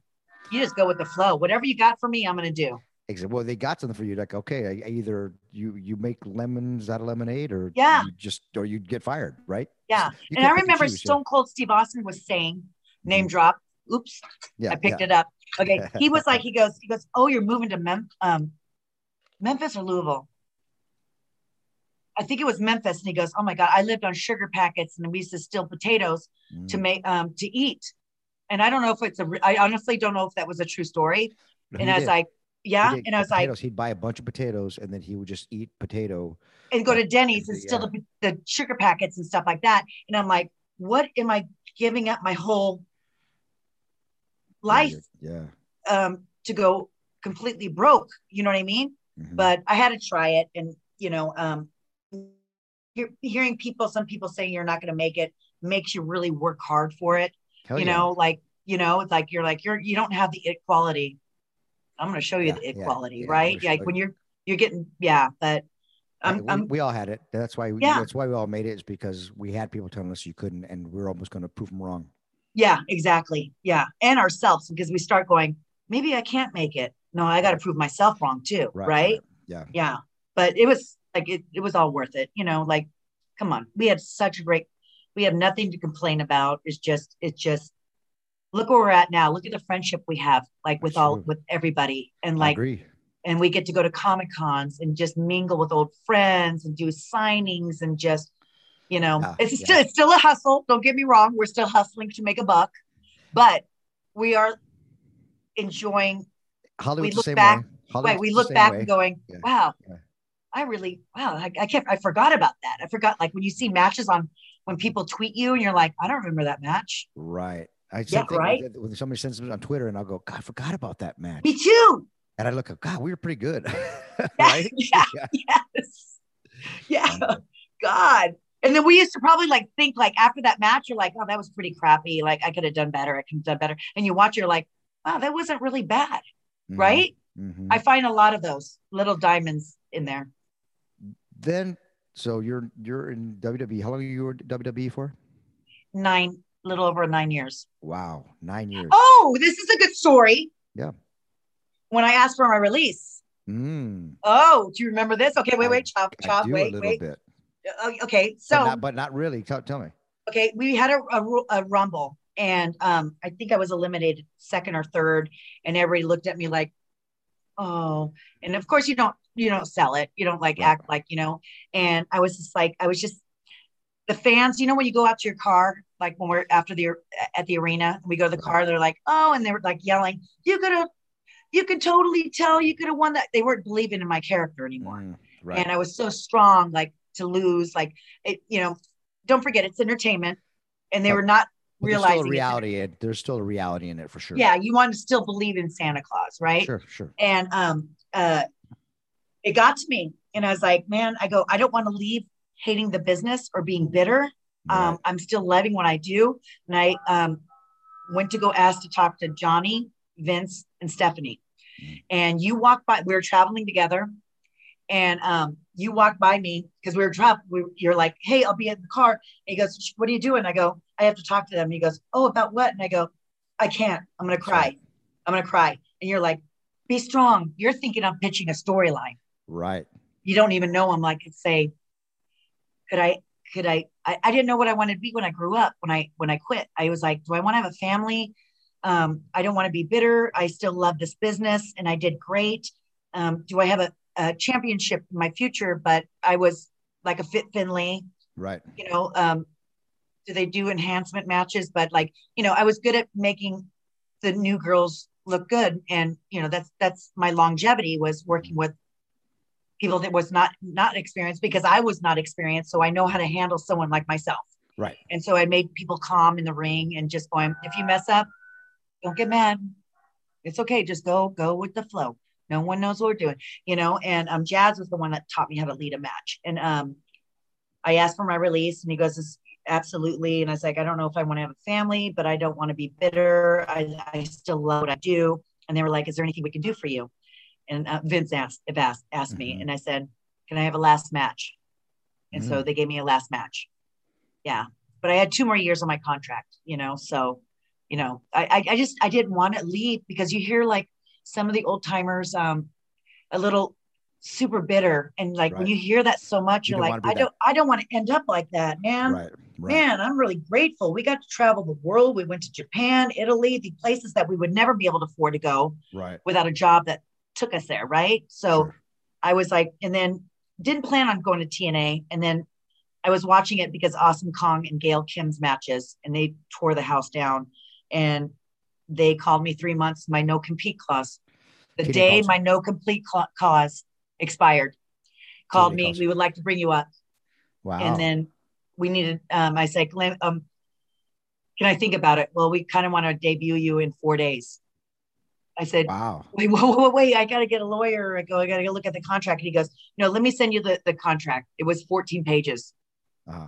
You just go with the flow. Whatever you got for me, I'm gonna do. Exactly. Well, they got something for you. Like, okay, I- either you you make lemons out of lemonade, or Yeah. you just or you get fired, right? Yeah. You and I remember choose. Stone Cold Steve Austin was saying, name drop. Oops, Yeah, I picked yeah. it up. Okay, he was like, he goes, he goes, oh, you're moving to Mem- um, Memphis or Louisville. I think it was Memphis, and he goes, oh my god, I lived on sugar packets, and we used to steal potatoes to Mm. make um to eat. And I don't know if it's a. re- I honestly don't know if that was a true story. No, And I was did. like, yeah. And I was like, he'd buy a bunch of potatoes, and then he would just eat potato. and go to Denny's Yeah. and steal the, the sugar packets and stuff like that. And I'm like, what am I giving up my whole life you're- um, to go completely broke? You know what I mean? Mhm. But I had to try it, and you know, um, hear, hearing people, some people saying you're not going to make it, makes you really work hard for it. Hell you yeah. know, like you know, it's like you're like you're you don't have the equality. I'm going to show you Yeah, the equality, yeah, right? gonna Like when you. you're you're getting yeah, but I'm, we, we all had it. That's why. We, Yeah. That's why we all made it. Is because we had people telling us you couldn't, and we are almost going to prove them wrong. Yeah, exactly. Yeah. And ourselves because we start going, maybe I can't make it. No, I got to prove myself wrong too. Right. Yeah. Yeah. But it was like, it, it was all worth it. You know, like, come on. We had such a great, we have nothing to complain about. It's just, it's just, look where we're at now. Look at the friendship we have, like with all, with everybody. And like, and we get to go to Comic Cons and just mingle with old friends and do signings and just, you know, Yeah, it's yeah. still it's still a hustle. Don't get me wrong, we're still hustling to make a buck, but we are enjoying. Hollywood's the look same back- way. Right, we look back way. and going, Yeah, wow, yeah. I really, wow, I, I can't, I forgot about that. I forgot, like when you see matches on when people tweet you and you're like, I don't remember that match. Right. I Yeah, right? When, somebody sends me on Twitter, and I'll go, God, I forgot about that match. Me too. And I look up, God, we were pretty good. Right? yeah, Yeah. yes, yeah. God. And then we used to probably like think like after that match, you're like, oh, that was pretty crappy. Like I could have done better. I could have done better. And you watch, you're like, wow, that wasn't really bad, Mhm, right? mhm. I find a lot of those little diamonds in there. then, so you're you're in WWE. How long are you were WWE for? Nine, little over nine years. Wow, nine years. Oh, this is a good story. Yeah. When I asked for my release. Mm, Oh, do you remember this? Okay, wait, I- wait, chop, I chop, a wait, little wait. bit, Uh, Okay, but so not, but not really. Tell, tell me. okay, we had a, a, a rumble, and um, I think I was eliminated second or third, and everybody looked at me like, oh, and of course you don't you don't sell it. You don't like Right. act like, you know. And I was just like, I was just the fans, you know, when you go out to your car, like when we're after the at the arena, we go to the car, they're like, oh, and they were like yelling, you could have, you could totally tell you could have won that. They weren't believing in my character anymore. Mm, right. And I was so strong, like to lose, like it, you know, don't forget it's entertainment. And they were not There's realizing still a it. reality. in- There's still a reality in it for sure. Yeah, you want to still believe in Santa Claus, right? Sure. Sure. and um uh it got to me and i was like man i go i don't want to leave hating the business or being bitter um i'm still loving what i do and i um went to go ask to talk to johnny vince and stephanie and you walked by we were traveling together and um you walked by me because we were trapped we, you're like hey i'll be in the car and he goes what are you doing i go i have to talk to them. And he goes oh about what? And i go i can't. I'm gonna cry. I'm gonna cry. And you're like be strong. You're thinking i'm pitching a storyline. Right. you don't even know i'm like say could i could I, I i didn't know what i wanted to be when i grew up when i when i quit. I was like do i want to have a family? Um, i don't want to be bitter. I still love this business and i did great. Um, do i have a, a championship in my future? But i was like a fit finlay Right. you know um, do they do enhancement matches? But like you know i was good at making the new girls look good. And you know that's that's my longevity was working with people that was not not experienced because i was not experienced. So i know how to handle someone like myself. Right. and so i made people calm in the ring and just going if you mess up don't get mad. It's okay. Just go go with the flow. No one knows what we're doing you know? And um jazz was the one that taught me how to lead a match. And um i asked for my release and he goes "This- absolutely. And i was like i don't know if i want to have a family but i don't want to be bitter. I i still love what i do. And they were like is there anything we can do for you? And uh, vince asked asked, asked me Mhm. and i said can i have a last match? And so they gave me a last match. Yeah. But i had two more years on my contract you know so you know i i, just i didn't want to leave because you hear like some of the old timers um a little super bitter. And like when you hear that so much You you're like i that- don't i don't want to end up like that man. Right. Right. man i'm really grateful we got to travel the world we went to japan italy the places that we would never be able to afford to go Right. without a job that took us there right so Sure. I was like, and then didn't plan on going to TNA. And then I was watching it because Awesome Kong and Gail Kim's matches, and they tore the house down. And they called me three months, my no compete clause. The TNA day my no complete cla- clause expired, called TNA me. We would like to bring you up. Wow. And then we needed, um, I said, "Glenn, um, can I think about it? Well, we kind of want to debut you in four days. I said, wow. wait, wait, wait, wait, I got to get a lawyer. I go, I got to go look at the contract. And he goes, no, let me send you the, the contract. It was 14 pages. Uh,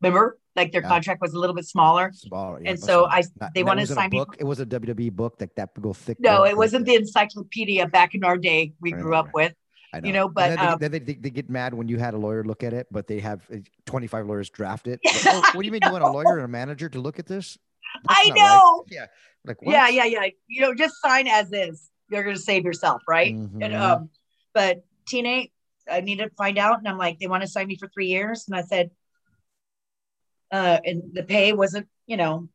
Remember? Like their Yeah. contract was a little bit smaller. small, yeah, And so. I- Not- they wanted to sign me. It was a WWE book, like that old thick. No, it wasn't the encyclopedia back in our day we I grew up right. with. I you know, but, then they, um, they, they, they get mad when you had a lawyer look at it, but they have uh, 25 lawyers draft it. Like, oh, what do you mean you want a lawyer and a manager to look at this? That's I not right." know. Yeah. Like, what? Yeah, yeah, yeah. You know, just sign as is. You're going to save yourself, right? And Mhm. um, but TNA, I needed to find out, and I'm like, they want to sign me for three years, and I said, uh, and the pay wasn't, you know,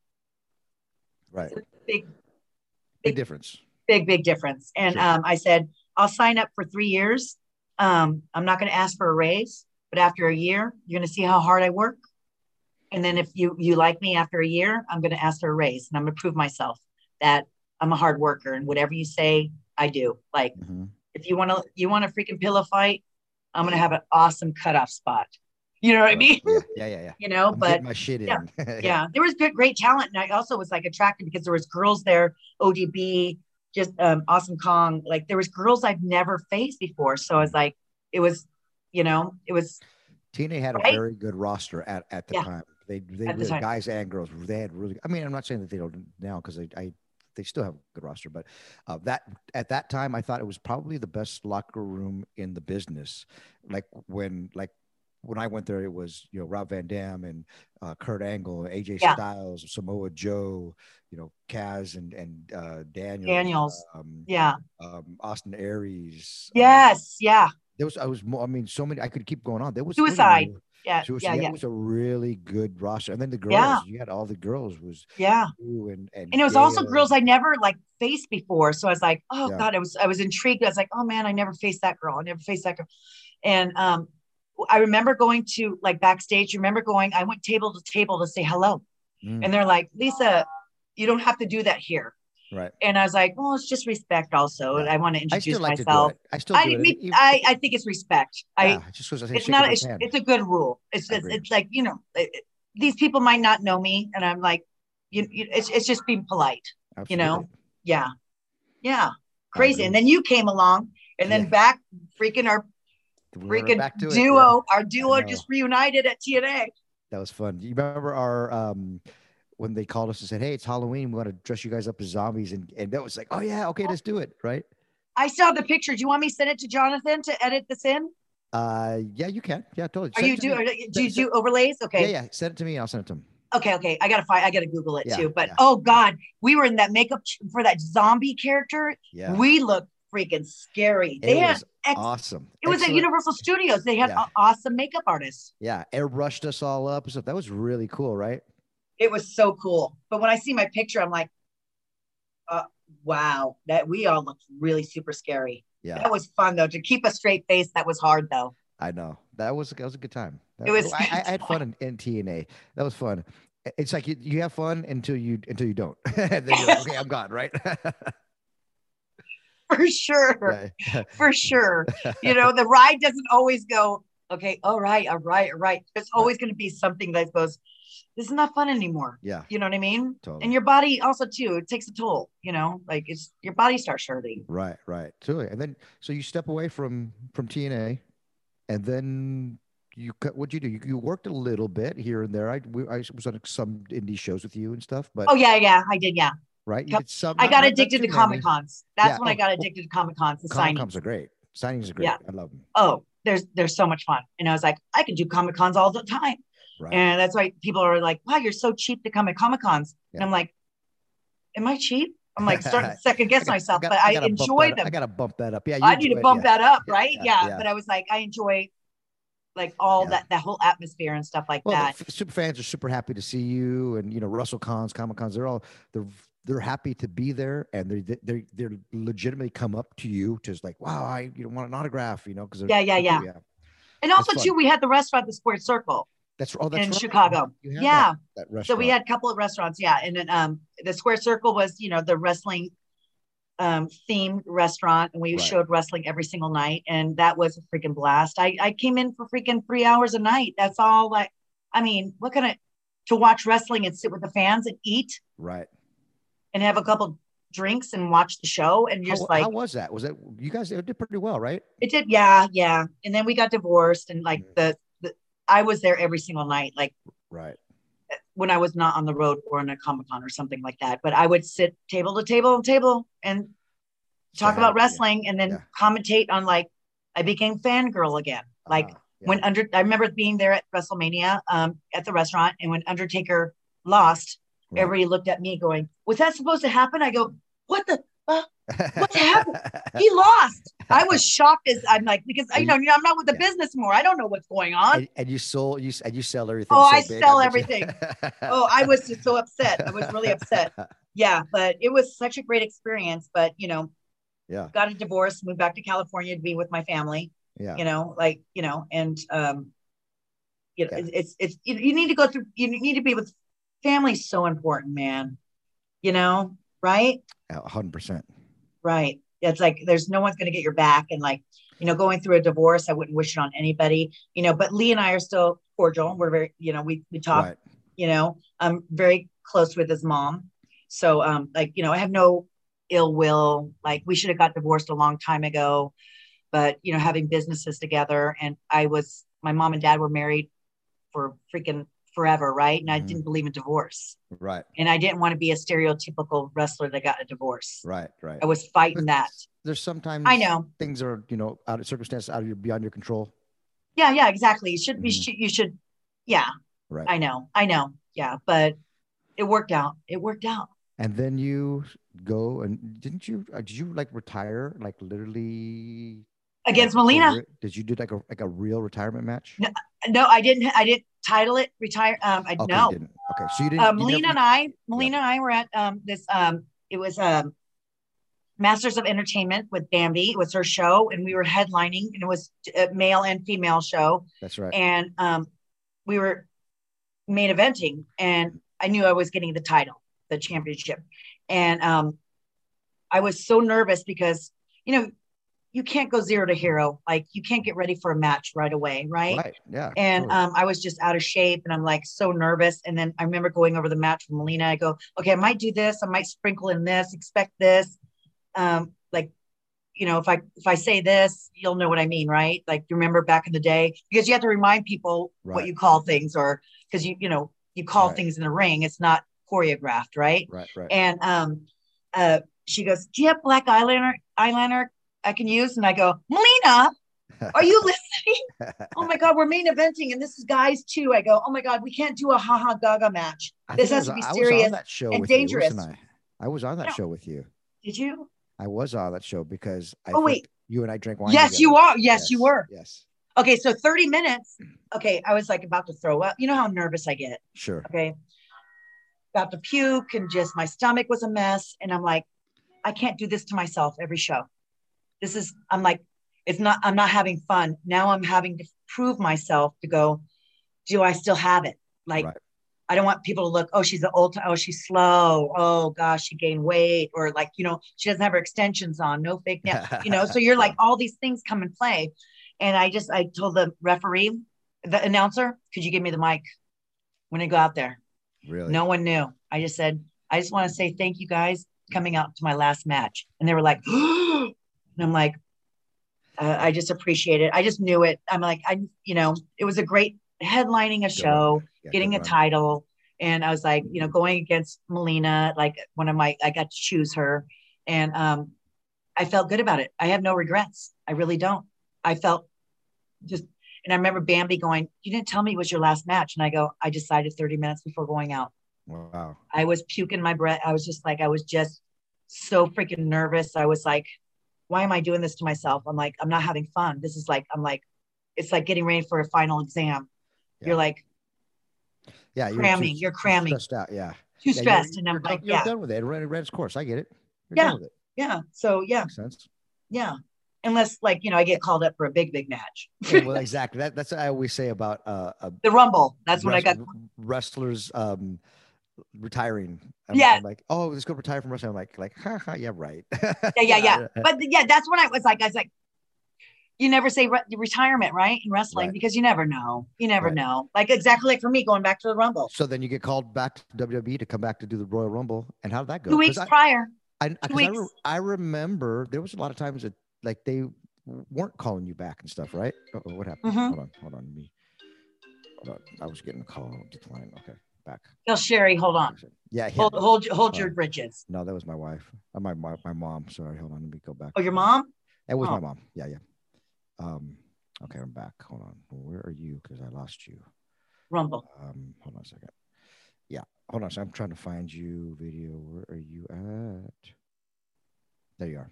right. big, Big difference. big, big difference. And Sure. um, I said, I'll sign up for three years. Um, I'm not going to ask for a raise, but after a year, you're going to see how hard I work. And then if you you like me after a year, I'm going to ask for a raise, and I'm going to prove myself that I'm a hard worker, and whatever you say, I do. Like Mhm. if you want to you want a freaking pillow fight, I'm going to have an awesome cutoff spot. You know what I mean? Yeah, yeah, yeah. yeah. You know, I'm but my shit in. yeah. yeah there was good great talent and i also was like attracted because there was girls there odb just um awesome kong like there was girls i've never faced before so i was like it was you know it was TNA had a very good roster at, at the Yeah. time. They they At the time. guys and girls they had really. I mean, I'm not saying that they don't now because I, I they still have a good roster, but uh, that at that time I thought it was probably the best locker room in the business. Like when like when I went there, it was you know Rob Van Dam and uh, Kurt Angle, AJ Yeah. Styles, Samoa Joe, you know Kaz and and uh, Daniels, Daniels. um, yeah um, Austin Aries. um, yes yeah there was I was more. I mean, so many. I could keep going on. There was there was a Suicide. Yeah, So it was, yeah, yeah, yeah, it was a really good roster. And then the girls, Yeah. you had all the girls was yeah. and and, And it was also girls I never like faced before. So I was like, oh Yeah. God, I was I was intrigued. I was like, oh man, I never faced that girl. I never faced that girl. And um I remember going to like backstage. Remember going, I went table to table to say hello. Mm, And they're like, Lisa, you don't have to do that here. right. And I was like, well, it's just respect also. I want to I introduce like myself. to. I still do I, it. I I think it's respect. I yeah, just because I it's not it's, it's a good rule it's I it's, like you know it, these people might not know me and i'm like you, you it's, it's just being polite you know yeah yeah crazy and then you came along and then Yeah. back freaking our freaking back to it, duo yeah. our duo just reunited at tna That was fun. You remember our um when they called us and said, "Hey, it's Halloween. We want to dress you guys up as zombies," and and that was like, "Oh yeah, okay, let's do it." Right? i have the picture do you want me to send it to jonathan to edit this in Uh, yeah, you can. Yeah, totally. are Send you do do you do overlays okay Yeah, yeah. Send it to me. I'll send it to him. okay okay i gotta find i gotta google it Yeah, too but yeah. oh god we were in that makeup for that zombie character Yeah, we looked freaking scary they it had was ex- awesome. It was at Universal Studios. They had Yeah. awesome makeup artists. Yeah, it airbrushed us all up and stuff. That was really cool, right? It was so cool. But when I see my picture, I'm like, uh, wow, that we all looked really super scary. Yeah, That was fun though. To keep a straight face, that was hard though. I know. That was that was a good time. That- It was I, I had fun in, in TNA. That was fun. It's like you, you have fun until you until you don't. then you're like, okay, I'm gone, right? For sure. For sure. You know, the ride doesn't always go, okay, all right, all right, all right. There's always going to be something that goes, this is not fun anymore. yeah, You know what I mean? totally. And your body also too, it takes a toll, you know, like it's your body starts hurting. Right, right. Totally. And then so you step away from from TNA, and then you cut. What'd you do? You, you worked a little bit here and there. I we, I was on some indie shows with you and stuff. But Oh yeah, yeah, I did. Yeah. Right, yep. I got addicted to. Comic Cons. That's Yeah, when I oh, got well, addicted to Comic Cons, the Comic. Cons are great. Signings are great. Yeah. I love them. Oh, there's there's so much fun. And I was like, I can do Comic Cons all the time. Right. And that's why people are like, wow, you're so cheap to come at Comic Cons. And I'm like, am I cheap? I'm like starting to second guess I got- myself, got- but I, gotta enjoy them. I gotta bump that up. Yeah, you I need to bump yeah. that up, right? yeah, Yeah, yeah. But I was like, I enjoy like all Yeah. that that whole atmosphere and stuff like Well, that. super fans are super happy to see you, and you know Russell Cons, Comic Cons. They're all they're they're happy to be there, and they they they legitimately come up to you, to just like, wow, I you know want an autograph, you know, because Yeah, yeah, yeah. yeah. and also too, we had the restaurant, the Square Circle That's oh, that's in right. Chicago. Yeah. that, that So we had a couple of restaurants, yeah, and then um, the Square Circle was, you know, the wrestling um, themed restaurant, and we Right. showed wrestling every single night, and that was a freaking blast. I I came in for freaking three hours a night. That's all. Like, I mean, what kind of to watch wrestling and sit with the fans and eat right. And have a couple drinks and watch the show and How, just like how was that? Was that you guys did pretty well, right? it did, yeah, yeah. And then we got divorced, and like Mhm. the the I was there every single night, like. Right. when I was not on the road or in a Comic Con or something like that. But I would sit table to table to table and So talk had- about yeah. wrestling and then Yeah. commentate on like I became fangirl again. Like Ah, yeah. when under I remember being there at WrestleMania um at the restaurant and when Undertaker lost, Right. everybody looked at me going, Was that supposed to happen? I go, What the what happened? he lost. I was shocked as I'm like, because you know, I'm not with the Yeah. business more. I don't know what's going on. and, and you sold you and you sell everything. Oh, so I big, sell everything. oh, I was just so upset. I was really upset. yeah, but it was such a great experience. But you know, Yeah, got a divorce, moved back to California to be with my family. yeah. You know, like you know, and um, you know, Yeah. it's it's, it's you, you need to go through. You need to be with family. is So important, man. You know, right? A hundred percent. Right. It's like there's no one's going to get your back, and like you know, going through a divorce, I wouldn't wish it on anybody. You know, but Lee and I are still cordial. We're very, you know, we we talk Right. you know i'm very close with his mom so um like you know i have no ill will like we should have got divorced a long time ago but you know having businesses together and i was my mom and dad were married for freaking forever right and i Mhm. didn't believe in divorce Right. and i didn't want to be a stereotypical wrestler that got a divorce Right. Right. i was fighting that There's sometimes i know things are you know out of circumstances out of your beyond your control. yeah yeah exactly you should be Mhm. you should yeah Right. i know i know yeah but it worked out it worked out and then you go and didn't you uh, did you like retire like literally against Like, re- Did you do like a like a real retirement match? No, No, I didn't. I didn't title it retire. Um, I Okay, no. Okay, so you didn't. Uh, you Melina never- and I, Melina and I were at um this um it was um Masters of Entertainment with Bambi. It was her show, and we were headlining, and it was a male and female show, That's right. and um we were main eventing, and I knew I was getting the title, the championship, and um I was so nervous because you know you can't go zero to hero, like you can't get ready for a match right away, right? Right. Yeah. and totally. um, I was just out of shape and I'm like so nervous. And then I remember going over the match with Melina. I go, okay, I might do this. I might sprinkle in this, expect this. Um, like, you know, if I if I say this, you'll know what I mean, right? Like you remember back in the day, because you have to remind people what you call things or because you, you know, you call Right. things in the ring, it's not choreographed, right? right. Right. And um uh she goes, Do you have black eyeliner eyeliner I can use? And I go, Melina, are you listening? oh my god, we're main eventing, and this is guys too. I go, oh my god, we can't do a haha gaga match. I this has was- to be serious on that show and you, dangerous. wasn't I? I was on that No. show with you. Did you? I was on that show because I Oh, wait. you and I drank wine. Yes, you together. are. Yes, you were. Yes, Okay, so 30 minutes. Okay, I was like about to throw up. You know how nervous I get. sure. Okay. About to puke and just my stomach was a mess. And I'm like, I can't do this to myself every show. This is, I'm like, it's not, I'm not having fun. Now I'm having to prove myself to go, do I still have it? Like, Right. I don't want people to look, oh, she's an old, oh, she's slow. Oh gosh, she gained weight. Or like, you know, she doesn't have her extensions on, no fake nail, you know, so you're like, all these things come and play. And I just, I told the referee, the announcer, could you give me the mic when I go out there? really? No one knew. I just said, I just want to say thank you guys coming out to my last match. And they were like, oh, and I'm like, uh, I just appreciate it. I just knew it. I'm like, I, you know, it was a great headlining a show. Yeah, getting a title. And I was like, you know, going against Melina, like one of my, I got to choose her. And um, I felt good about it. I have no regrets. I really don't. I felt just, and I remember Bambi going, You didn't tell me it was your last match. And I go, I decided 30 minutes before going out. Wow. I was puking my breath. I was just like, I was just so freaking nervous. I was like, why am I doing this to myself? I'm like, I'm not having fun. This is like, I'm like, it's like getting ready for a final exam. Yeah. You're like Yeah. you're cramming, too- you're too cramming. Stressed out. Yeah. too Yeah, you're- stressed. and I'm you're done- like, you're yeah, done with it. Ran, ran its course. I get it. You're Yeah. it. yeah. So yeah, Makes sense. yeah. Unless like, you know, I get called up for a big, big match. Yeah, well, exactly. That, that's what I always say about uh, uh, The Rumble. That's when I got, wrestlers um, retiring. I'm, Yeah. I'm like, oh, let's go retire from wrestling. I'm like, like, ha, ha, yeah, right. yeah, yeah, yeah. But yeah, that's when I was like, I was like, you never say re- retirement, right? In wrestling, Right. because you never know. You never Right. know. Like exactly like for me going back to the Rumble. So then you get called back to WWE to come back to do the Royal Rumble. And how did that go? Two weeks I, prior. I, I, weeks. re- I remember there was a lot of times that like they weren't calling you back and stuff, right? Uh-oh, what happened? Mhm. Hold on, hold on. Me, hold on. I was getting a call. Decline. Okay, back. Tell Sherry, hold on. Yeah. Hold hold hold your bridges. No, that was my wife. Uh, my, my my mom. Sorry, hold on. Let me go back. Oh, your mom? It was Oh. my mom. Yeah, yeah. Um, okay, I'm back. Hold on. Where are you? Because I lost you. Rumble. Um, hold on a second. Yeah, hold on. So I'm trying to find you. Video. Where are you at? There you are.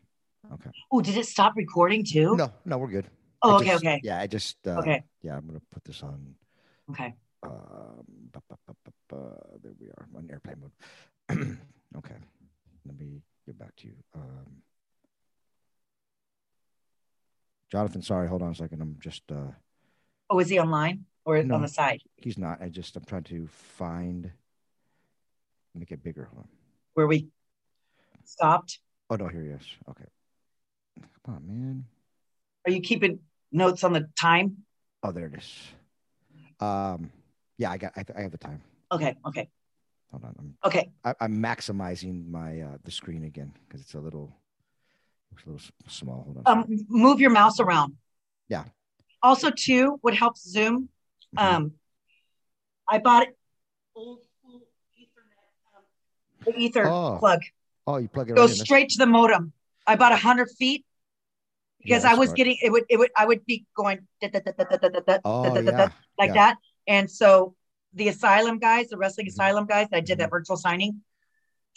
Okay. Oh, did it stop recording too? No, no, we're good. Oh, I okay, just- okay, Yeah, I just. Uh, okay, Yeah, I'm gonna put this on. okay. Um, bu- bu- bu- there we are on airplane mode. okay, let me get back to you. Um, Jonathan, sorry, hold on a second. I'm just. uh Oh, is he online or No. on the side He's not. I just. I'm trying to find. Make it bigger. Hold on. where we stopped? Oh no, here he is. Okay. Come on, man. Are you keeping notes on the time? Oh, there it is. Um, yeah, I got. I, I have the time. Okay. Okay. Hold on. I'm, okay. I, am maximizing my uh, the screen again because it's a little, it's a little small. Hold on. Um, move your mouse around. Yeah. Also, too, would help Zoom. Mm-hmm. Um, I bought old school Ethernet, the Ether oh. plug. Oh, you plug it. Goes right straight to the modem. I bought hundred feet because yeah, I was smart. getting it would it would I would be going like that. And so the asylum guys, the wrestling Mhm. asylum guys, I did that virtual signing.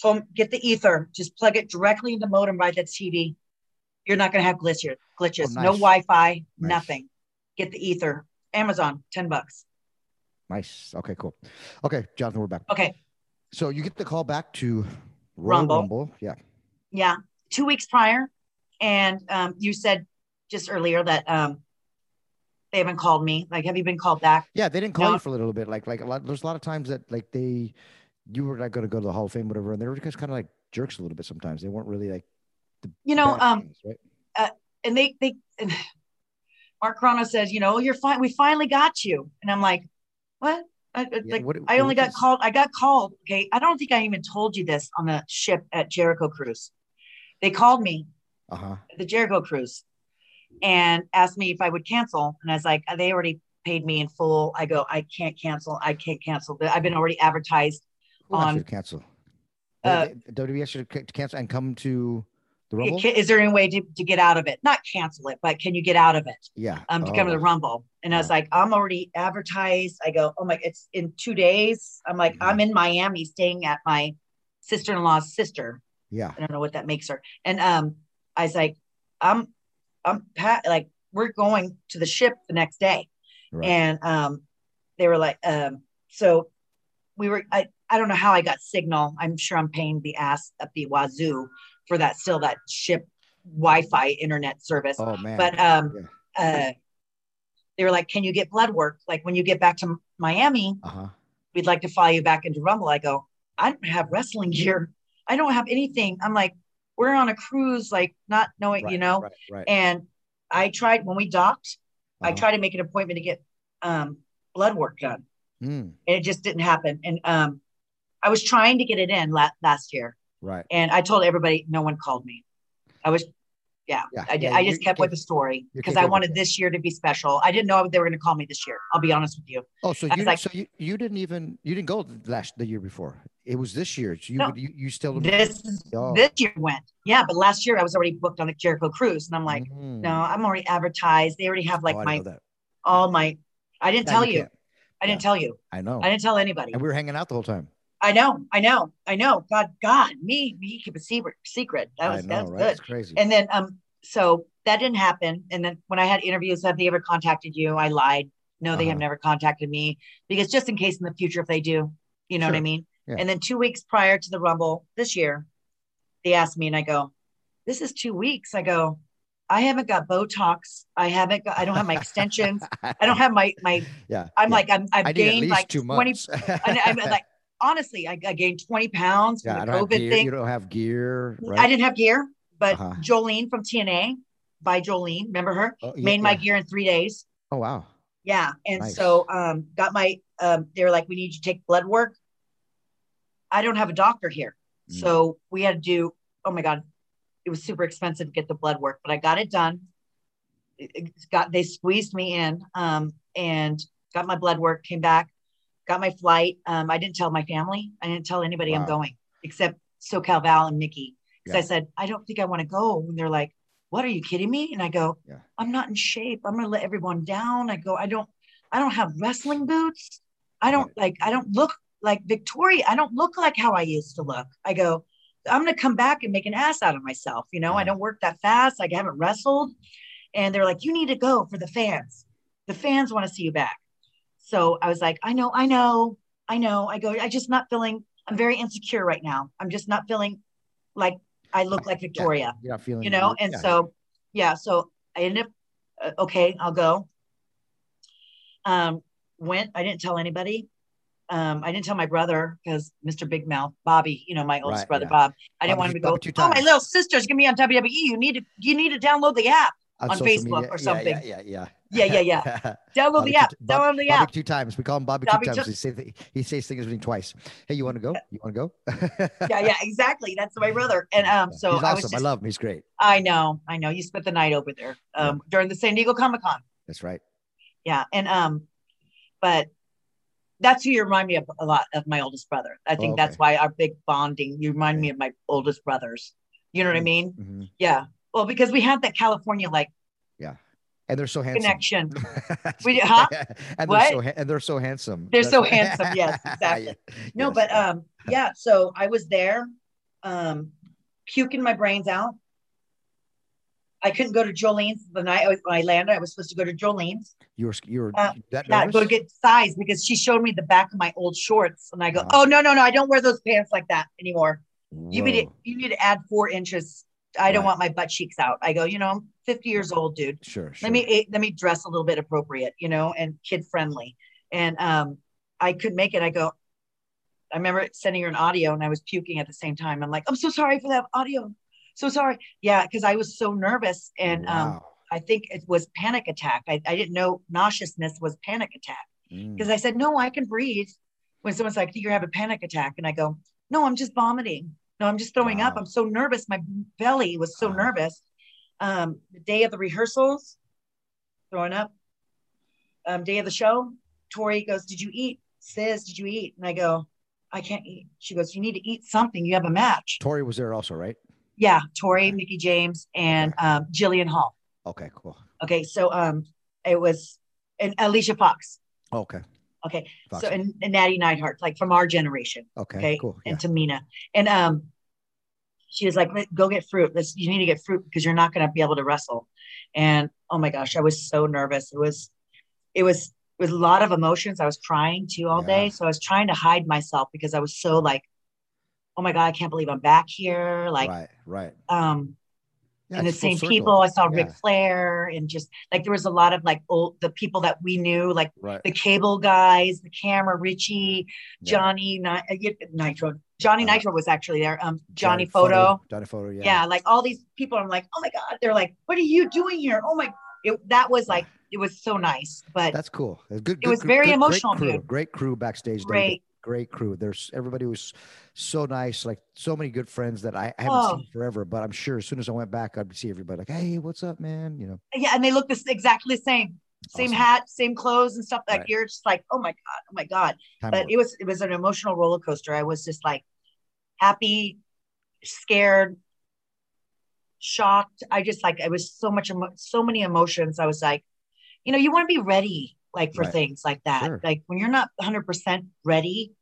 Told get the ether, just plug it directly into the modem right at TV. You're not going to have glitches. Glitches. Oh, No. Wi-Fi. Nice. Nothing. Get the ether. Amazon, ten bucks. Nice. Okay, cool. Okay, Jonathan, we're back. Okay. So you get the call back to Royal Rumble. Rumble. Yeah. Yeah. Two weeks prior, and um, you said just earlier that um, they haven't called me. Like, have you been called back? Yeah, they didn't call No. you for a little bit. Like, like a lot. There's a lot of times that like they, you were not going to go to the Hall of Fame, whatever, and they were just kind of like jerks a little bit. Sometimes they weren't really like. The You know, um, things, right? and they they and Mark Carrano says, you know, you're fine. We finally got you, and I'm like, what? I, Yeah, like, what- I only got called. I got called. Okay, I don't think I even told you this on the ship at Jericho Cruise. They called me Uh huh. the Jericho Cruise and asked me if I would cancel, and I was like, they already paid me in full. I go, I can't cancel. I can't cancel. I've been already advertised. Asked On- cancel? uh, They- they- WWE asked you to cancel and come to the Rumble. Is there any way to, to get out of it? Not cancel it, but can you get out of it? Yeah. um, to come to the Oh, Rumble. And I was Oh. like, I'm already advertised. I go, oh my, it's in two days. I'm like, Mhm. I'm in Miami staying at my sister-in-law's sister. Yeah. I don't know what that makes her. And um, I was like, I'm, I'm pat, like, we're going to the ship the next day. Right. And um, they were like, um, so we were, I, I don't know how I got signal. I'm sure I'm paying the ass at the wazoo for that, still that ship Wi-Fi internet service Oh man. but um uh they were like can you get blood work like when you get back to miami uh huh. we'd like to fly you back into rumble i go i don't have wrestling gear i don't have anything i'm like we're on a cruise like not knowing you know Right. Right. and i tried when we docked i Uh-huh. tried to make an appointment to get um blood work done Mm, and it just didn't happen and um i was trying to get it in la- last year right. and i told everybody no one called me i was yeah, Yeah. I, did, yeah, I just kept with the story because I wanted this year to be special. I didn't know they were going to call me this year. I'll be honest with you. Oh, so you like- so you, you didn't even you didn't go last the year before. It was this year. So you No. would you, you still This Oh. this year went, yeah, but last year I was already booked on the Jericho cruise, and I'm like, Mm. no, I'm already advertised. They already have like Oh, my didn't know that. all my. I didn't tell you. can't. I didn't tell you. I know. I didn't tell anybody. and we were hanging out the whole time. I know. I know. I know. God, God, me, me keep a secret. Secret. That was know, that was right? good. It's crazy. And then um, so that didn't happen. And then when I had interviews, have they ever contacted you? I lied. No, they have Uh-huh. never contacted me because just in case in the future if they do, you know what I mean? Yeah. And then two weeks prior to the Rumble this year, they asked me and I go, This is two weeks. I go, I haven't got Botox. I haven't got I don't have my extensions. I don't have my my yeah. I'm yeah. like I'm I've I gained like two 20 months. I, I'm like honestly, I, I gained 20 pounds from don't the COVID thing. You don't have gear, right? I didn't have gear, but Uh-huh. Jolene from TNA by Jolene, remember her? Oh, yeah, Made my yeah. gear in three days. Oh wow. Yeah. And Nice. so um got my um they were like, we need you to take blood work. I don't have a doctor here. Mm. So we had to do, oh my God, it was super expensive to get the blood work, but I got it done. It got they squeezed me in um and got my blood work, came back, got my flight. Um, I didn't tell my family. I didn't tell anybody I'm going except SoCal Val and Mickie. Because Yeah. I said, I don't think I want to go. And they're like, What are you kidding me? And I go, Yeah. I'm not in shape. I'm gonna let everyone down. I go, I don't, I don't have wrestling boots. I don't like, I don't look like Victoria. I don't look like how I used to look. I go, I'm gonna come back and make an ass out of myself. You know, I don't work that fast. Like I haven't wrestled. And they're like, you need to go for the fans. The fans want to see you back. So I was like, I know, I know, I know. I go, I just not feeling, I'm very insecure right now. I'm just not feeling like I look like Victoria You're not feeling you know you- and yeah. so yeah so i ended up uh, okay i'll go um went i didn't tell anybody um i didn't tell my brother because mr big mouth bobby you know my oldest Right, brother yeah. bob i didn't Bobby want him to go oh my little sister's gonna be on wwe you need to you need to download the app on social Facebook media. or something. Yeah, yeah, yeah yeah yeah yeah. download Bobby the app Bob- download the Bobby app two times. We call him Bobby, Bobby two two- times. He, say th- he says things between twice. Hey, you want to go? You want to go? yeah yeah exactly that's my brother and um so He's i was just I love him. He's great. i know i know you spent the night over there um during the san diego comic-con That's right. yeah and um but that's who you remind me of a lot of my oldest brother i think Oh, that's why our big bonding you remind me of my oldest brothers you know what i Mm. mean hmm yeah well because we have that california like Yeah. And they're so handsome. connection We huh? and What? they're so and they're so handsome. They're That's so handsome, yes, exactly. Yeah. no Yes, but yeah. um yeah so i was there um puking my brains out I couldn't go to Jolene's the night I, I landed. I was supposed to go to Jolene's. You were you were Uh, that nervous? go get size because she showed me the back of my old shorts, and I go, Uh-huh. "Oh no, no, no! I don't wear those pants like that anymore. You need to, you need to add four inches. I don't Right. want my butt cheeks out." I go, "You know, I'm 50 years old, dude. Sure, sure. Let me let me dress a little bit appropriate, you know, and kid friendly." And um, I could make it. I go. I remember sending her an audio, and I was puking at the same time. I'm like, "I'm so sorry for that audio. So sorry." Yeah, because I was so nervous, and um, I think it was panic attack. I, I didn't know nauseousness was panic attack Mm. because I said, no, I can breathe. When someone's like, you're having a panic attack. And I go, no, I'm just vomiting. No, I'm just throwing up. I'm so nervous. My belly was so Wow. nervous. Um, the day of the rehearsals, throwing up. Um, day of the show, Torrie goes, did you eat? Says, did you eat? And I go, I can't eat. She goes, you need to eat something. You have a match. Torrie was there also, right? Yeah, Torrie, Mickie James, and um, Jillian Hall. Okay, cool. Okay, so um, it was and Alicia Fox. Okay. Okay, Fox. so and, and Natty Neidhart, like from our generation. Okay, Okay, cool. Yeah. and Tamina, and um, she was like, "Let- "Go get fruit. Let's. You need to get fruit because you're not going to be able to wrestle." And oh my gosh, I was so nervous. It was, it was, it was a lot of emotions. I was crying too all Yeah. day, so I was trying to hide myself because I was so like, "Oh my god, I can't believe I'm back here!" Like, right, right. um, Yeah, and the same circle. people. I saw Ric Yeah. Flair and just like there was a lot of like old the people that we knew, like Right. the cable guys, the camera, Richie, Yeah. Johnny Ni- uh, Nitro. Johnny Uh, Nitro was actually there. Um, Johnny, Photo. Johnny Photo, yeah. Yeah. like all these people. I'm like, oh my god. They're like, what are you doing here? Oh my. It, that was like it was so nice, but That's cool. It's Good, It good was very good- emotional, Great crew, dude. great crew backstage. Great. Great crew. There's everybody was so nice, like so many good friends that I, haven't Oh. seen forever. But I'm sure as soon as I went back, I'd see everybody like, "Hey, what's up, man?" You know, Yeah, and they look this exactly the same. Same Awesome. hat, same clothes and stuff. Like Right. you're just like, oh my god, oh my god. time but it was it was an emotional roller coaster. I was just like happy, scared, shocked. I just like I was so much emo- so many emotions. I was like, you know, you want to be ready like for Right. things like that. Sure. Like when you're not 100% ready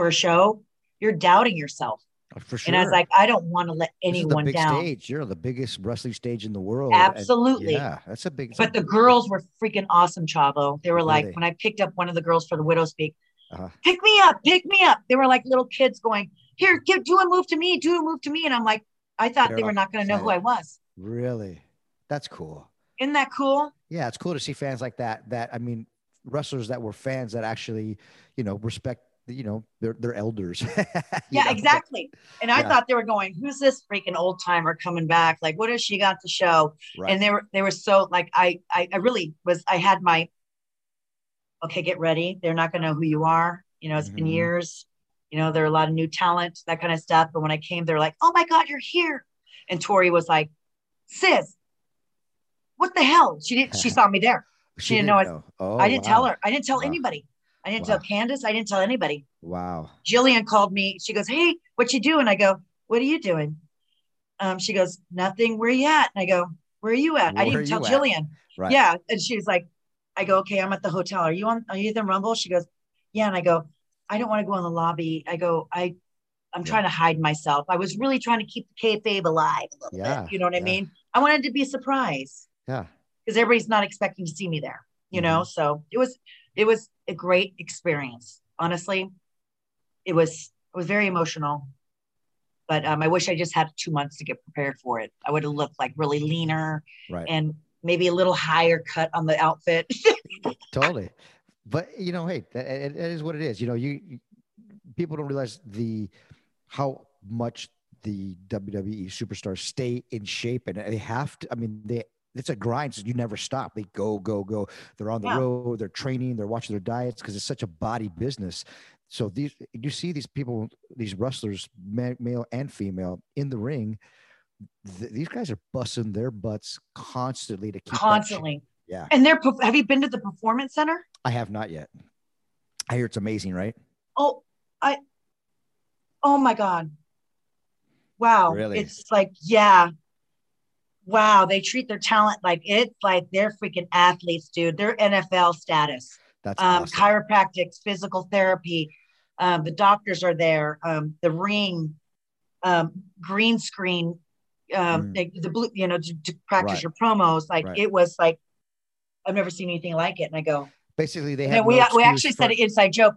for a show, you're doubting yourself. for sure. And I was like, I don't want to let anyone down. stage. You're the biggest wrestling stage in the world. and- Absolutely. yeah, that's a big. But the girls were freaking awesome, Chavo. They were like, they? when I picked up one of the girls for the widow speak, Uh-huh. pick me up, pick me up. They were like little kids going, here, give, do a move to me, do a move to me. And I'm like, I thought They're they were not going to know who I was. really, that's cool. Isn't that cool? Yeah, it's cool to see fans like that. That I mean, wrestlers that were fans that actually, you know, respect. You know, they're they're elders. Yeah, know, exactly. And I Yeah. thought they were going, who's this freaking old timer coming back? Like, what has she got to show? Right. And they were they were so like I, I I really was I had my okay, get ready. They're not gonna know who you are. You know, it's been Mhm. years. You know, there are a lot of new talent, that kind of stuff. But when I came, they're like, oh my God, you're here. And Torrie was like, sis, what the hell? She didn't she saw me there. she didn't know I- Oh, I didn't tell her. I didn't tell Wow. anybody. I didn't Wow. tell Candice. I didn't tell anybody. Wow. Jillian called me. She goes, Hey, what you doing? I go, What are you doing? Um, she goes, Nothing. Where you at? And I go, Where are you at? I didn't tell at? Jillian. Right. Yeah. And she was like, I go, Okay, I'm at the hotel. Are you on are you at the rumble? She goes, Yeah. And I go, I don't want to go in the lobby. I go, I I'm Yeah. trying to hide myself. I was really trying to keep the kayfabe alive a little Yeah, bit. You know what I mean? I wanted to be a surprise Yeah. because everybody's not expecting to see me there, you know. Mm-hmm. So it was it was a great experience. Honestly, it was it was very emotional. But um, I wish I just had two months to get prepared for it. I would have looked like really leaner Right. and maybe a little higher cut on the outfit. totally but you know hey that, it is what it is you know you, you people don't realize the how much the wwe superstars stay in shape and they have to i mean they it's a grind so you never stop they go go go they're on the Yeah. road they're training they're watching their diets because it's such a body business so these you see these people these wrestlers male and female in the ring th- these guys are busting their butts constantly to keep. Constantly. yeah And they're have you been to the performance center? I have not yet. I hear it's amazing, right? Oh, I oh my God. Wow. Really? It's like, yeah. Wow. They treat their talent like it's like they're freaking athletes, dude. They're NFL status. That's Um, awesome. chiropractics, physical therapy. Um, the doctors are there. Um, the ring, um, green screen, um Mm. the blue you know to, to practice Right. your promos like Right. it was like i've never seen anything like it and i go Basically, they had we, no we actually for- said an inside joke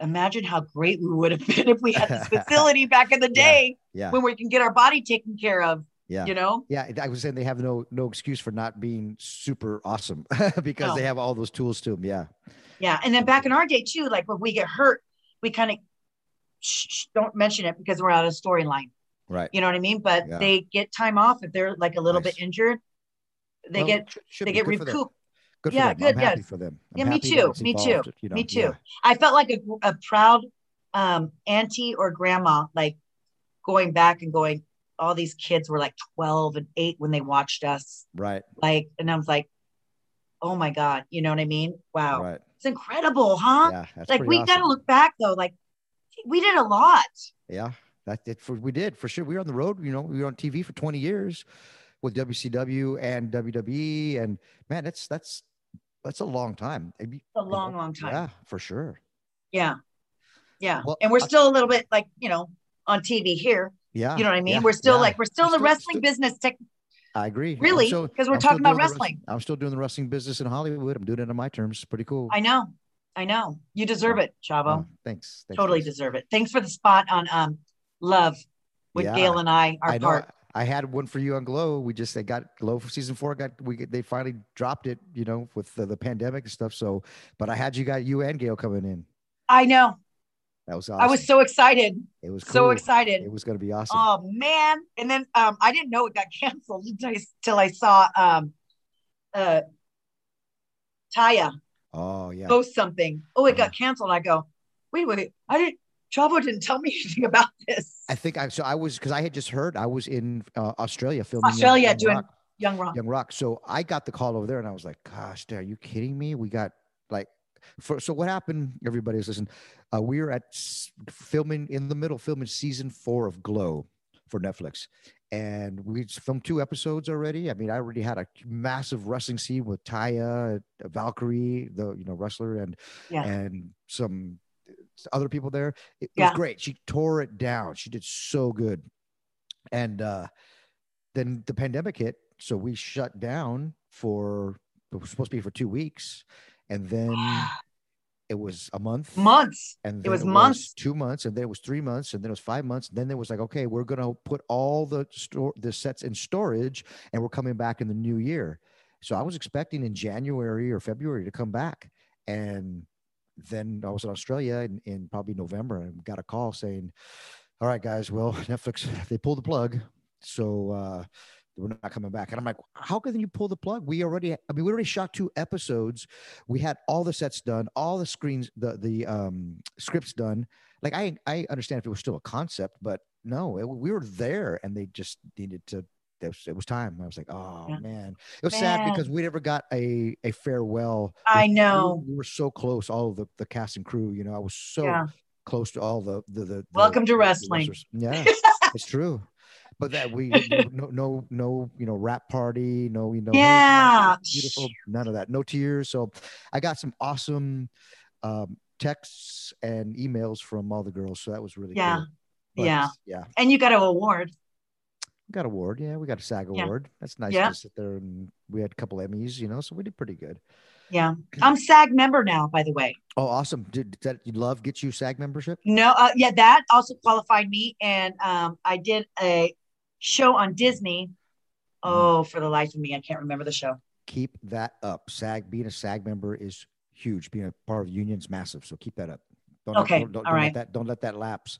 imagine how great we would have been if we had this facility back in the Yeah. day Yeah, when we can get our body taken care of yeah. you know Yeah, I was saying they have no no excuse for not being super awesome because No. they have all those tools to them. Yeah, yeah and then back in our day too like when we get hurt we kind of don't mention it because we're out of storyline right. you know what i mean but Yeah. they get time off if they're like a little Nice. bit injured they Well, get they get recouped Good Yeah, good, I'm happy for them. I'm Yeah, me too, me too, you know, me too. yeah. I felt like a, a proud um, auntie or grandma, like going back and going, all these kids were like 12 and 8 when they watched us. Right, Like, and I was like, oh my God, you know what I mean? Wow. right. It's incredible, huh? Yeah, like, we awesome. got to look back though. Like, we did a lot. Yeah, that did for we did for sure. We were on the road. You know, we were on TV for 20 years with WCW and WWE, and man, that's that's that's a long time. A you long, know, long time. Yeah, for sure. Yeah. Yeah. Well, and we're I- still a little bit like, you know, on TV here. Yeah, You know what I mean? yeah, we're still yeah. like, we're still in the Still- wrestling still- business tech, I agree. Really, because we're I'm talking about wrestling. I'm still doing the wrestling business in Hollywood. I'm doing it on my terms. Pretty cool. I know. I know. You deserve it, Chavo. Oh, thanks. thanks totally guys. deserve it. Thanks for the spot on um Love with Yeah, Gail and I, our I know. part. I had one for you on Glow. We just they got Glow for season four. Got we they finally dropped it. You know, with the, the pandemic and stuff. So, but I had you got you and Gail coming in. I know. That was awesome. I was so excited. It was cool. So excited. It was going to be awesome. Oh man. And then um I didn't know it got canceled until I, I saw um uh Taya oh yeah. post something. Oh, it Yeah. got canceled. I go, wait, wait, I didn't Chavo didn't tell me anything about this. I think I so I was because I had just heard I was in uh, Australia filming. Australia Young doing Rock, Young Rock. Young Rock. So I got the call over there, and I was like, "Gosh, are you kidding me? We got like." For, so what happened? Everybody is listening. Uh, we were at s- filming in the middle, filming season four of Glow for Netflix, and we filmed two episodes already. I mean, I already had a massive wrestling scene with Taya, uh, Valkyrie, the you know wrestler, and Yeah. and some other people there. It, it Yeah. was great. She tore it down. She did so good. And uh, then the pandemic hit, so we shut down for it was supposed to be for two weeks, and then it was a month. Months. And It was months. two months, and then it was three months, and then it was five months. And then it was like, okay, we're gonna put all the store the sets in storage, and we're coming back in the new year. So I was expecting in January or February to come back, and then I was in Australia in, in probably November, and got a call saying, "All right, guys, well, Netflix they pulled the plug, so uh, we're not coming back." And I'm like, "How can you pull the plug? We already, I mean, we already shot two episodes. We had all the sets done, all the screens, the the um, scripts done. Like, I I understand if it was still a concept, but no, it, we were there, and they just needed to." It was, it was time. I was like, "Oh Yeah. man!" It was sad because we never got a a farewell I we- know. we were so close all the, the cast and crew you know i was so Yeah. close to all the the, the the- Welcome to the wrestling. wrestlers. yeah it's true but that we no no no you know rap party no you know Yeah. beautiful none of that no tears so i got some awesome um texts and emails from all the girls so that was really Yeah. cool. But, Yeah. yeah And you got an award. we got award yeah we got a sag Yeah. award that's nice Yeah. to sit there and we had a couple emmys you know so we did pretty good Yeah. I'm SAG member now, by the way. oh awesome did, did that you love get you sag membership No, uh, yeah, that also qualified me. And um, I did a show on Disney. Oh, for the life of me, I can't remember the show. keep that up. SAG being a SAG member is huge. Being a part of the union is massive. So keep that up. Don't Okay, Let, don't, don't, all don't right. let that don't let that lapse.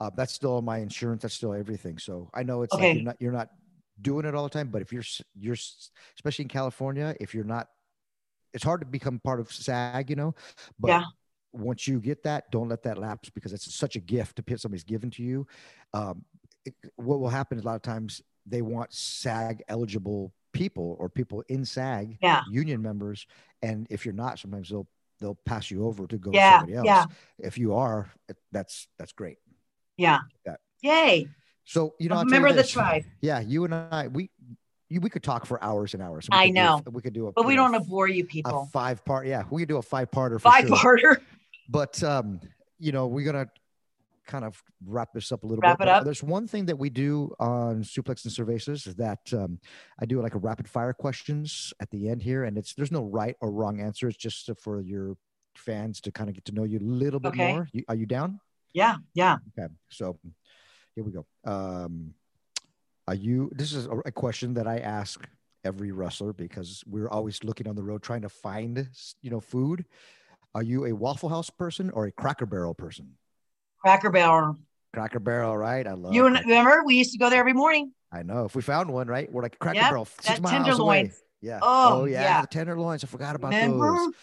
Uh, that's still my insurance. That's still everything. So I know it's like you're not you're not doing it all the time, but if you're you're especially in California, if you're not, it's hard to become part of SAG. You know, but Yeah. once you get that, don't let that lapse because it's such a gift to somebody's given to you. Um, it- what will happen is a lot of times they want SAG eligible people or people in SAG Yeah. union members, and if you're not, sometimes they'll they'll pass you over to go Yeah, to somebody else. yeah. If you are, that's that's great. Yeah. Yeah. Yay. So you know, A I'll you member of the this. tribe. Yeah, you and I, we you, we could talk for hours and hours. I do a- know. we could do a, But we don't want to bore you people. a five part. Yeah, we could do a five parter for Five sure. parter. But um, you know, we're gonna kind of wrap this up a little Wrap bit. it up. There's one thing that we do on Suplex and Cervezas is that um, I do like a rapid fire questions at the end here, and it's there's no right or wrong answer. It's just for your fans to kind of get to know you a little bit Okay. more. You, are you down? Yeah, yeah. Okay, so here we go. Um, are you? This is a, a question that I ask every wrestler because we're always looking on the road trying to find, you know, food. Are you a Waffle House person or a Cracker Barrel person? Cracker Barrel. Cracker Barrel, right? I love. You and remember we used to go there every morning. I know. If we found one, right? We're like Cracker Yep, Barrel, six miles away. Yeah. Oh, oh, yeah, yeah. the tenderloins. I forgot about Remember? those.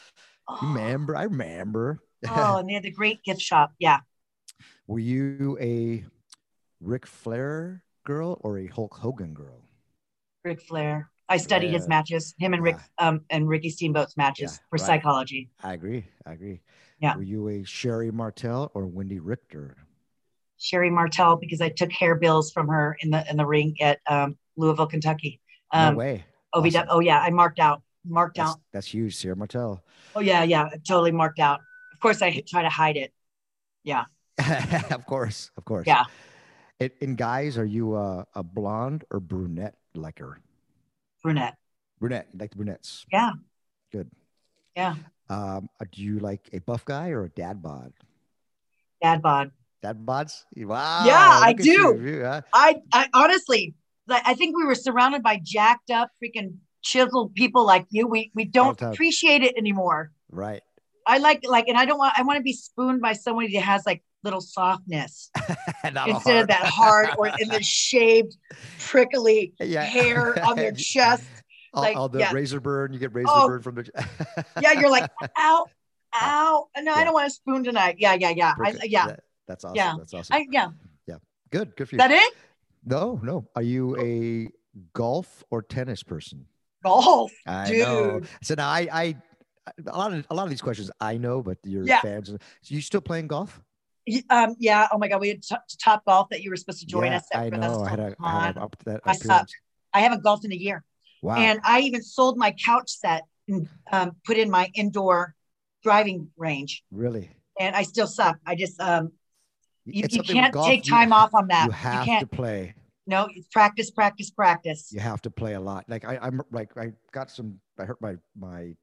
Oh, remember? I remember. oh, and they had the great gift shop. Yeah. Were you a Ric Flair girl or a Hulk Hogan girl? Ric Flair. I studied his Yeah. matches, him and Rick um and Ricky Steamboat's matches for right. psychology. I agree. I agree. Yeah. Were you a Sherri Martel or Wendi Richter? Sherri Martel because I took hair bills from her in the in the ring at um, Louisville, Kentucky. No Um, way. OVW. Awesome. Oh yeah, I marked out, marked That's, out. that's huge, Sherri Martel. Oh yeah, yeah, totally marked out. Of course, I try to hide it. Yeah. of course, of course. Yeah. In, in guys, are you a, a blonde or brunette liker? Brunette. Brunette. You like the brunettes? Yeah. Good. Yeah. Um, uh, do you like a buff guy or a dad bod? Dad bod. Dad bods? Wow. Yeah, I look at you, do. huh? I, I honestly, I think we were surrounded by jacked up, freaking chiseled people like you. We we don't appreciate it anymore. Right. I like like, and I don't want. I want to be spooned by somebody that has like little softness instead of that hard or in the shaved, prickly yeah. hair on their chest. all, like, all the yeah. razor burn. You get razor Oh. burn from the. Yeah, you're like, ow, ow. No, Yeah. I don't want a spoon tonight. Yeah, yeah, yeah. I, yeah, that- that's awesome. Yeah. That's awesome. I, yeah. good. Good for you. that it? no, no. Are you a golf or tennis person? Golf. I know. So now I, I, a lot of a lot of these questions I know, but your Yeah. fans. So you still playing golf? Um, yeah. Oh my God, we had t- top golf that you were supposed to join yeah, us. At, I know. I had a, I had up that I. I haven't golfed in a year, Wow. and I even sold my couch set and um, put in my indoor driving range, really, and I still suck. I just um, you, you can't golf, take you- time off on that. You have can't. to play. No, it's practice, practice, practice. You have to play a lot. Like I, I'm like I got some. I hurt my my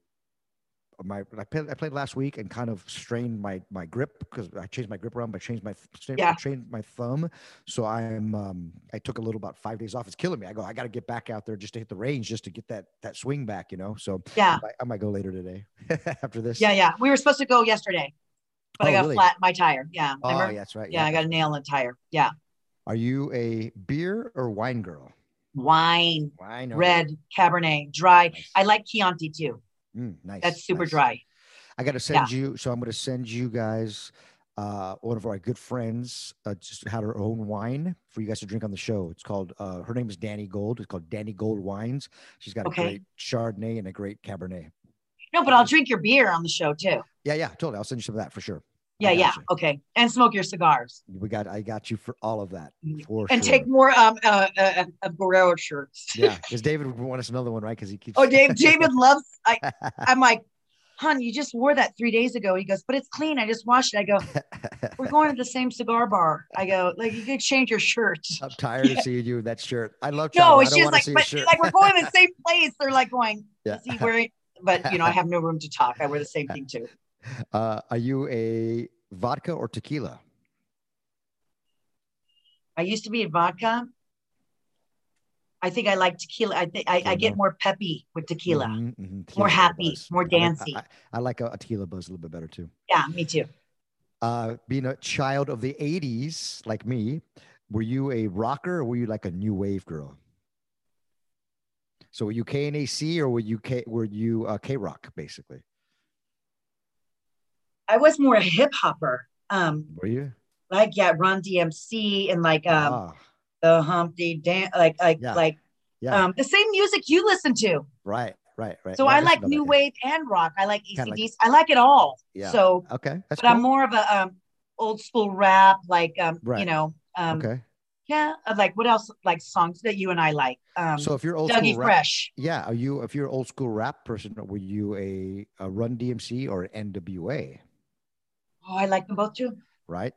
my. I played, I played last week and kind of strained my my grip because I changed my grip around, but changed my strained, Yeah. changed my thumb. So I'm um I took a little about five days off. It's killing me. I go. I got to get back out there just to hit the range, just to get that that swing back. You know. So Yeah, I, might- I might go later today after this. yeah, yeah. We were supposed to go yesterday, but I Oh, got really? flat my tire. Yeah, Oh, remember? yeah, that's right. yeah, I got a nail in the tire. Yeah, Are you a beer or wine girl? wine, Wine. red, Cabernet, dry. Nice. I like Chianti too. Mm, nice. That's super nice. dry. I got to send you. So I'm going to send you guys. Uh, one of our good friends uh, just had her own wine for you guys to drink on the show. It's called. Uh, her name is Danny Gold. It's called Danny Gold Wines. She's got Okay. a great Chardonnay and a great Cabernet. No, but I'll drink your beer on the show too. Yeah, yeah, totally. I'll send you some of that for sure. Yeah, yeah. you. Okay. And smoke your cigars. We got. I got you for all of that for Mm, And sure. take more um uh, uh of Guerrero shirts. yeah, because David would want us another one, right? Because he keeps. Oh, Dave, David loves I I'm like, hon, you just wore that three days ago. He goes, but it's clean. I just washed it. I go, we're going to the same cigar bar. I go, like you could change your shirt. I'm tired of seeing you in that shirt. I love. No. It's just like, but like we're going to the same place. They're like going, Yeah. is he wearing? But you know, I have no room to talk. I wear the same thing too. Uh, are you a vodka or tequila? I used to be a vodka. I think I like tequila. I think I, I get more peppy with tequila. Mhm, mhm. Tequila's More happy, buzz. more I like- I, I like a, a tequila buzz a little bit better too. Yeah, me too. Uh, being a child of the '80s like me, were you a rocker or were you like a new wave girl? So were you KNAC or were you K? Were you uh, K Rock basically? I was more a hip hopper. Um, Were you? like yeah, Run DMC and like um ah, the Humpty Dance, like like Yeah. like yeah, um the same music you listen to. right, right, right. So Yeah, I listen like new that, wave and rock. I like Kinda like-. I like it all. Yeah. So. Okay, that's but I'm more of a um old school rap, like um, Right. you know, um okay. yeah, uh, like what else like songs that you and I like. Um So if you're old Dougie school rap, Fresh. yeah, are you? If you're an old school rap person, were you a, a Run DMC or an NWA? Oh, I like them both too. Right.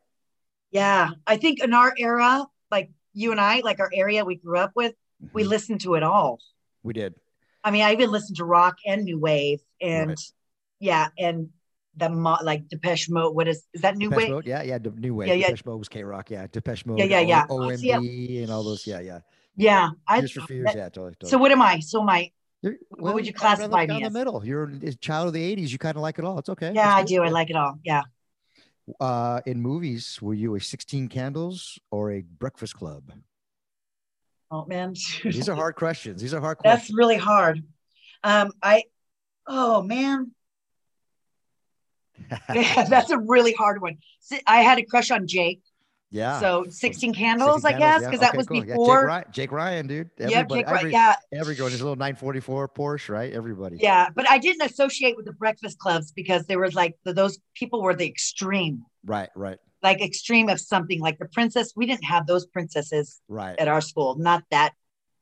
Yeah, I think in our era, like you and I, like our area we grew up with, we Mhm. listened to it all. we did. I mean, I even listened to rock and new wave, and Right. yeah, and the mo- like Depeche Mode. What is is that new Depeche wave? Mode, yeah, yeah, the new wave. Yeah, yeah. Depeche Mode was K Rock, yeah. Depeche Mode, yeah, yeah. O- Oh, see, OMD, and all those, yeah, yeah. Yeah, I. Fears, that- yeah, totally. totally. So what am I? So my You're- what would you classify me down as? the middle. You're a child of the '80s. You kind of like it all. It's okay. yeah, I do. I like it all. Yeah. Uh, in movies, were you a 16 Candles or a Breakfast Club? Oh man, These are hard questions. These are hard questions. that's questions. really hard. Um, I. Oh man, yeah, that's a really hard one. I had a crush on Jake. Yeah. So 16 candles, 16 I guess, yeah. because that was cool. Yeah, Jake, before. Jake Ryan, dude. Everybody, Jake, Ryan. every, yeah, every girl, his little 944 Porsche, right? Everybody. yeah. But I didn't associate with the breakfast clubs because there was like the, those people were the extreme, Right, right, like extreme of something. Like the princess, we didn't have those princesses right. at our school. Not that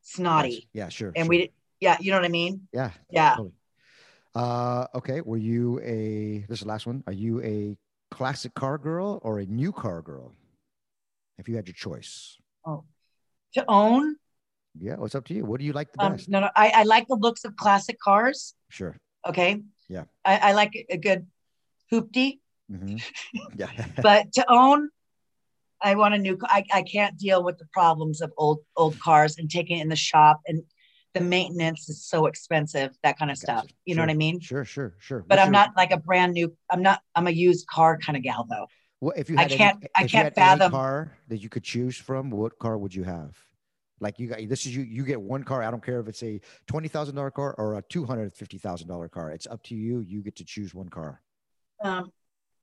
snotty, Gotcha. Yeah, sure. and sure. we, yeah, you know what I mean. yeah, Yeah. totally. Uh, okay. Were you a? This is the last one. Are you a classic car girl or a new car girl? If you had your choice. Oh, To own, Yeah, it's up to you. What do you like the um, best? no, no, I, I like the looks of classic cars. Sure. Okay. Yeah. I, I like a good hoopty. hmm Yeah. but to own i want a new I, I can't deal with the problems of old old cars and taking it in the shop and the maintenance is so expensive that kind of stuff Gotcha. you know what i mean Sure, sure, sure. but What's i'm your- not like a brand new i'm not i'm a used car kind of gal though What if you had any- can't- I if can't fathom- car that you could choose from? What car would you have? Like you got this is you. You get one car. I don't care if it's a twenty thousand dollar car or a two hundred fifty thousand dollar car. It's up to you. You get to choose one car. um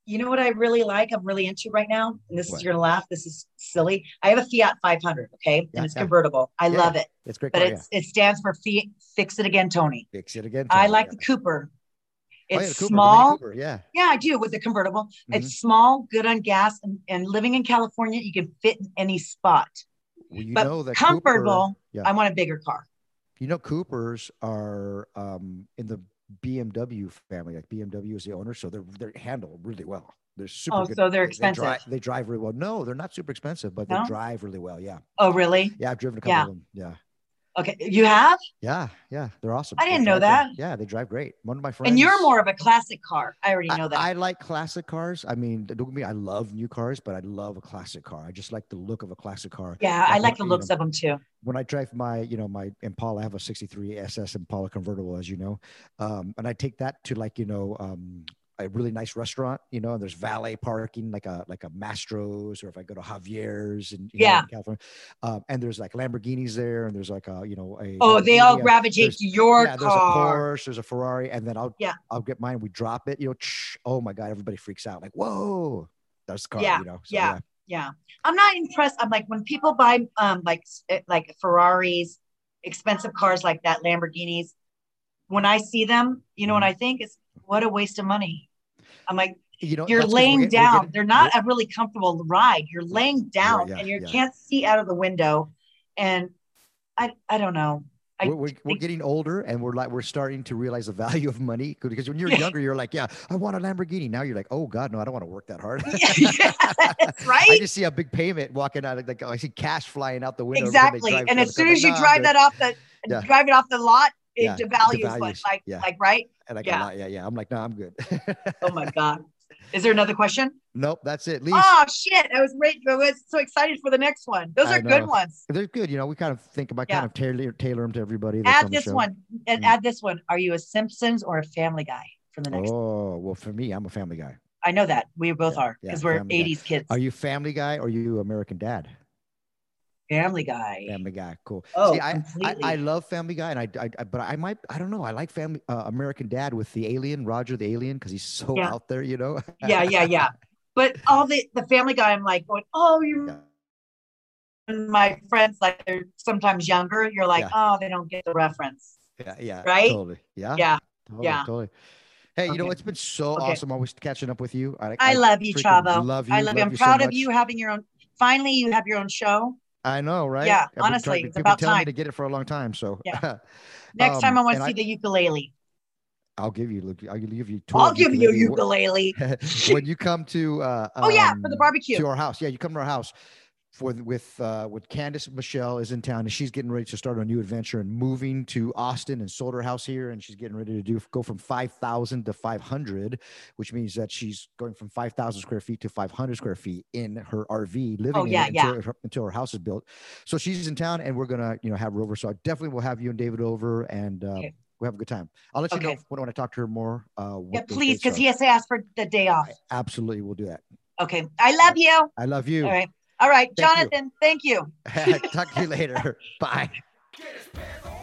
you know what i really like i'm really into right now and this What? is you're gonna laugh this is silly i have a fiat 500 okay Yeah, and it's convertible i Yeah, love it It's great but car. it's it stands for Fiat, fix it again tony. Fix it again. i like yeah. the cooper Oh, it's yeah, the Mini small Cooper, Yeah. Yeah, I do with the convertible. Mhm. It's small, good on gas, and, and living in California, you can fit in any spot. Well, you but know that comfortable. Cooper, yeah. I want a bigger car. You know, Coopers are um, in the BMW family. Like BMW is the owner, so they're they're handled really well. They're super. Oh, good. so they're expensive. They drive, they drive really well. No, they're not super expensive, but they drive really well. Yeah, Oh, really? yeah. I've driven a couple Yeah. of them. Yeah, Okay, you have, yeah, yeah. They're awesome. I didn't know drive great. that. Yeah, they drive great. One of my friends. and you're more of a classic car. I already I- know that. I, like classic cars. I mean, don't me. I love new cars, but I love a classic car. I just like the look of a classic car. yeah, I like like the looks know, of them too. when I drive my, you know, my Impala, I have a 63 SS Impala convertible, as you know. Um, and I take that to like, you know, um, a really nice restaurant, you know, and there's valet parking, like a like a Mastro's, or if I go to Javier's and Yeah. in California, um, and there's like Lamborghinis there, and there's like a, you know, a Oh, they all gravitate to your yeah, there's a car. Porsche, there's a Ferrari, and then I'll Yeah. I'll get mine. We drop it, you know. oh my god, everybody freaks out, like whoa, that's the car, Yeah, you know. So, yeah. Yeah, I'm not impressed. I'm like when people buy um like eh, like Ferraris, expensive cars like that, Lamborghinis. When I see them, you know what I think is what a waste of money. I'm like, you know, you're we're laying we're down. getting- They're not a really comfortable ride. You're laying down yeah, and you yeah. can't see out of the window. And I I don't know. I we're, we're, we're getting older and we're like we're starting to realize the value of money because when you're younger you're like yeah i want a lamborghini now you're like oh god no i don't want to work that hard Yes, right? i just see a big payment walking out of like i see cash flying out the window every time they exactly. And as soon as you drive that off the Yeah. drive it off the lot, it Yeah, devalues, devalues, Like, like, yeah. like, right? and I yeah. got yeah yeah i'm like no i'm good Oh my God. Is there another question? nope that's it Oh shit. I was ready. I was so excited for the next one. Those I are good ones. they're good you know we kind of think about Yeah. kind of tailor tailor them to everybody Add this one and Mm. add this one. Are you a Simpsons or a family guy for the next? oh well for me i'm a family guy I know that. We both Yeah, are yeah, because we're Family Guy. 80s kids. are you family guy or you american dad family guy. Family Guy, cool. Oh, See, I, I. I love Family Guy, and I, I, I- but I might, I don't know. I like Family uh, American Dad with the alien Roger the alien because he's so Yeah. out there, you know. yeah, yeah, yeah. But all the the family guy, I'm like going, oh, you. Yeah. And my friends, like they're sometimes younger. You're like, Yeah. oh, they don't get the reference. yeah, yeah, Right? Totally, yeah, Yeah, totally, yeah. totally. Hey, you know it's been so Okay. awesome always catching up with you. I love you, Chavo. Love you. I love you. I'm so proud of you having your own. Finally, you have your own show. I know, right? Yeah, I've honestly, trying- it's about telling me to get it for a long time. So Yeah. Next time, Um, I want to see the ukulele. I'll give you. I'll give you. I'll give you a ukulele. ukulele. when you come to. Uh, Oh yeah, for the um, barbecue. to our house. Yeah, you come to our house for with uh, with Candice Michelle is in town and she's getting ready to start a new adventure and moving to Austin and sold her house here and she's getting ready to do go from five thousand to five hundred, which means that she's going from five thousand square feet to five hundred square feet in her RV, living Oh, yeah, until, her, until her house is built. So she's in town and we're gonna you know have her over. So I definitely will have you and David over and. Uh, Okay. We'll have a good time. I'll let you know when, when I talk to her more. Uh, Yeah, please, because he has to ask for the day off. absolutely we'll do that. Okay. I love you. I love you. All right. All right, Thank you. Jonathan. Thank you. Talk to you later. Bye. ¿Quieres pedo?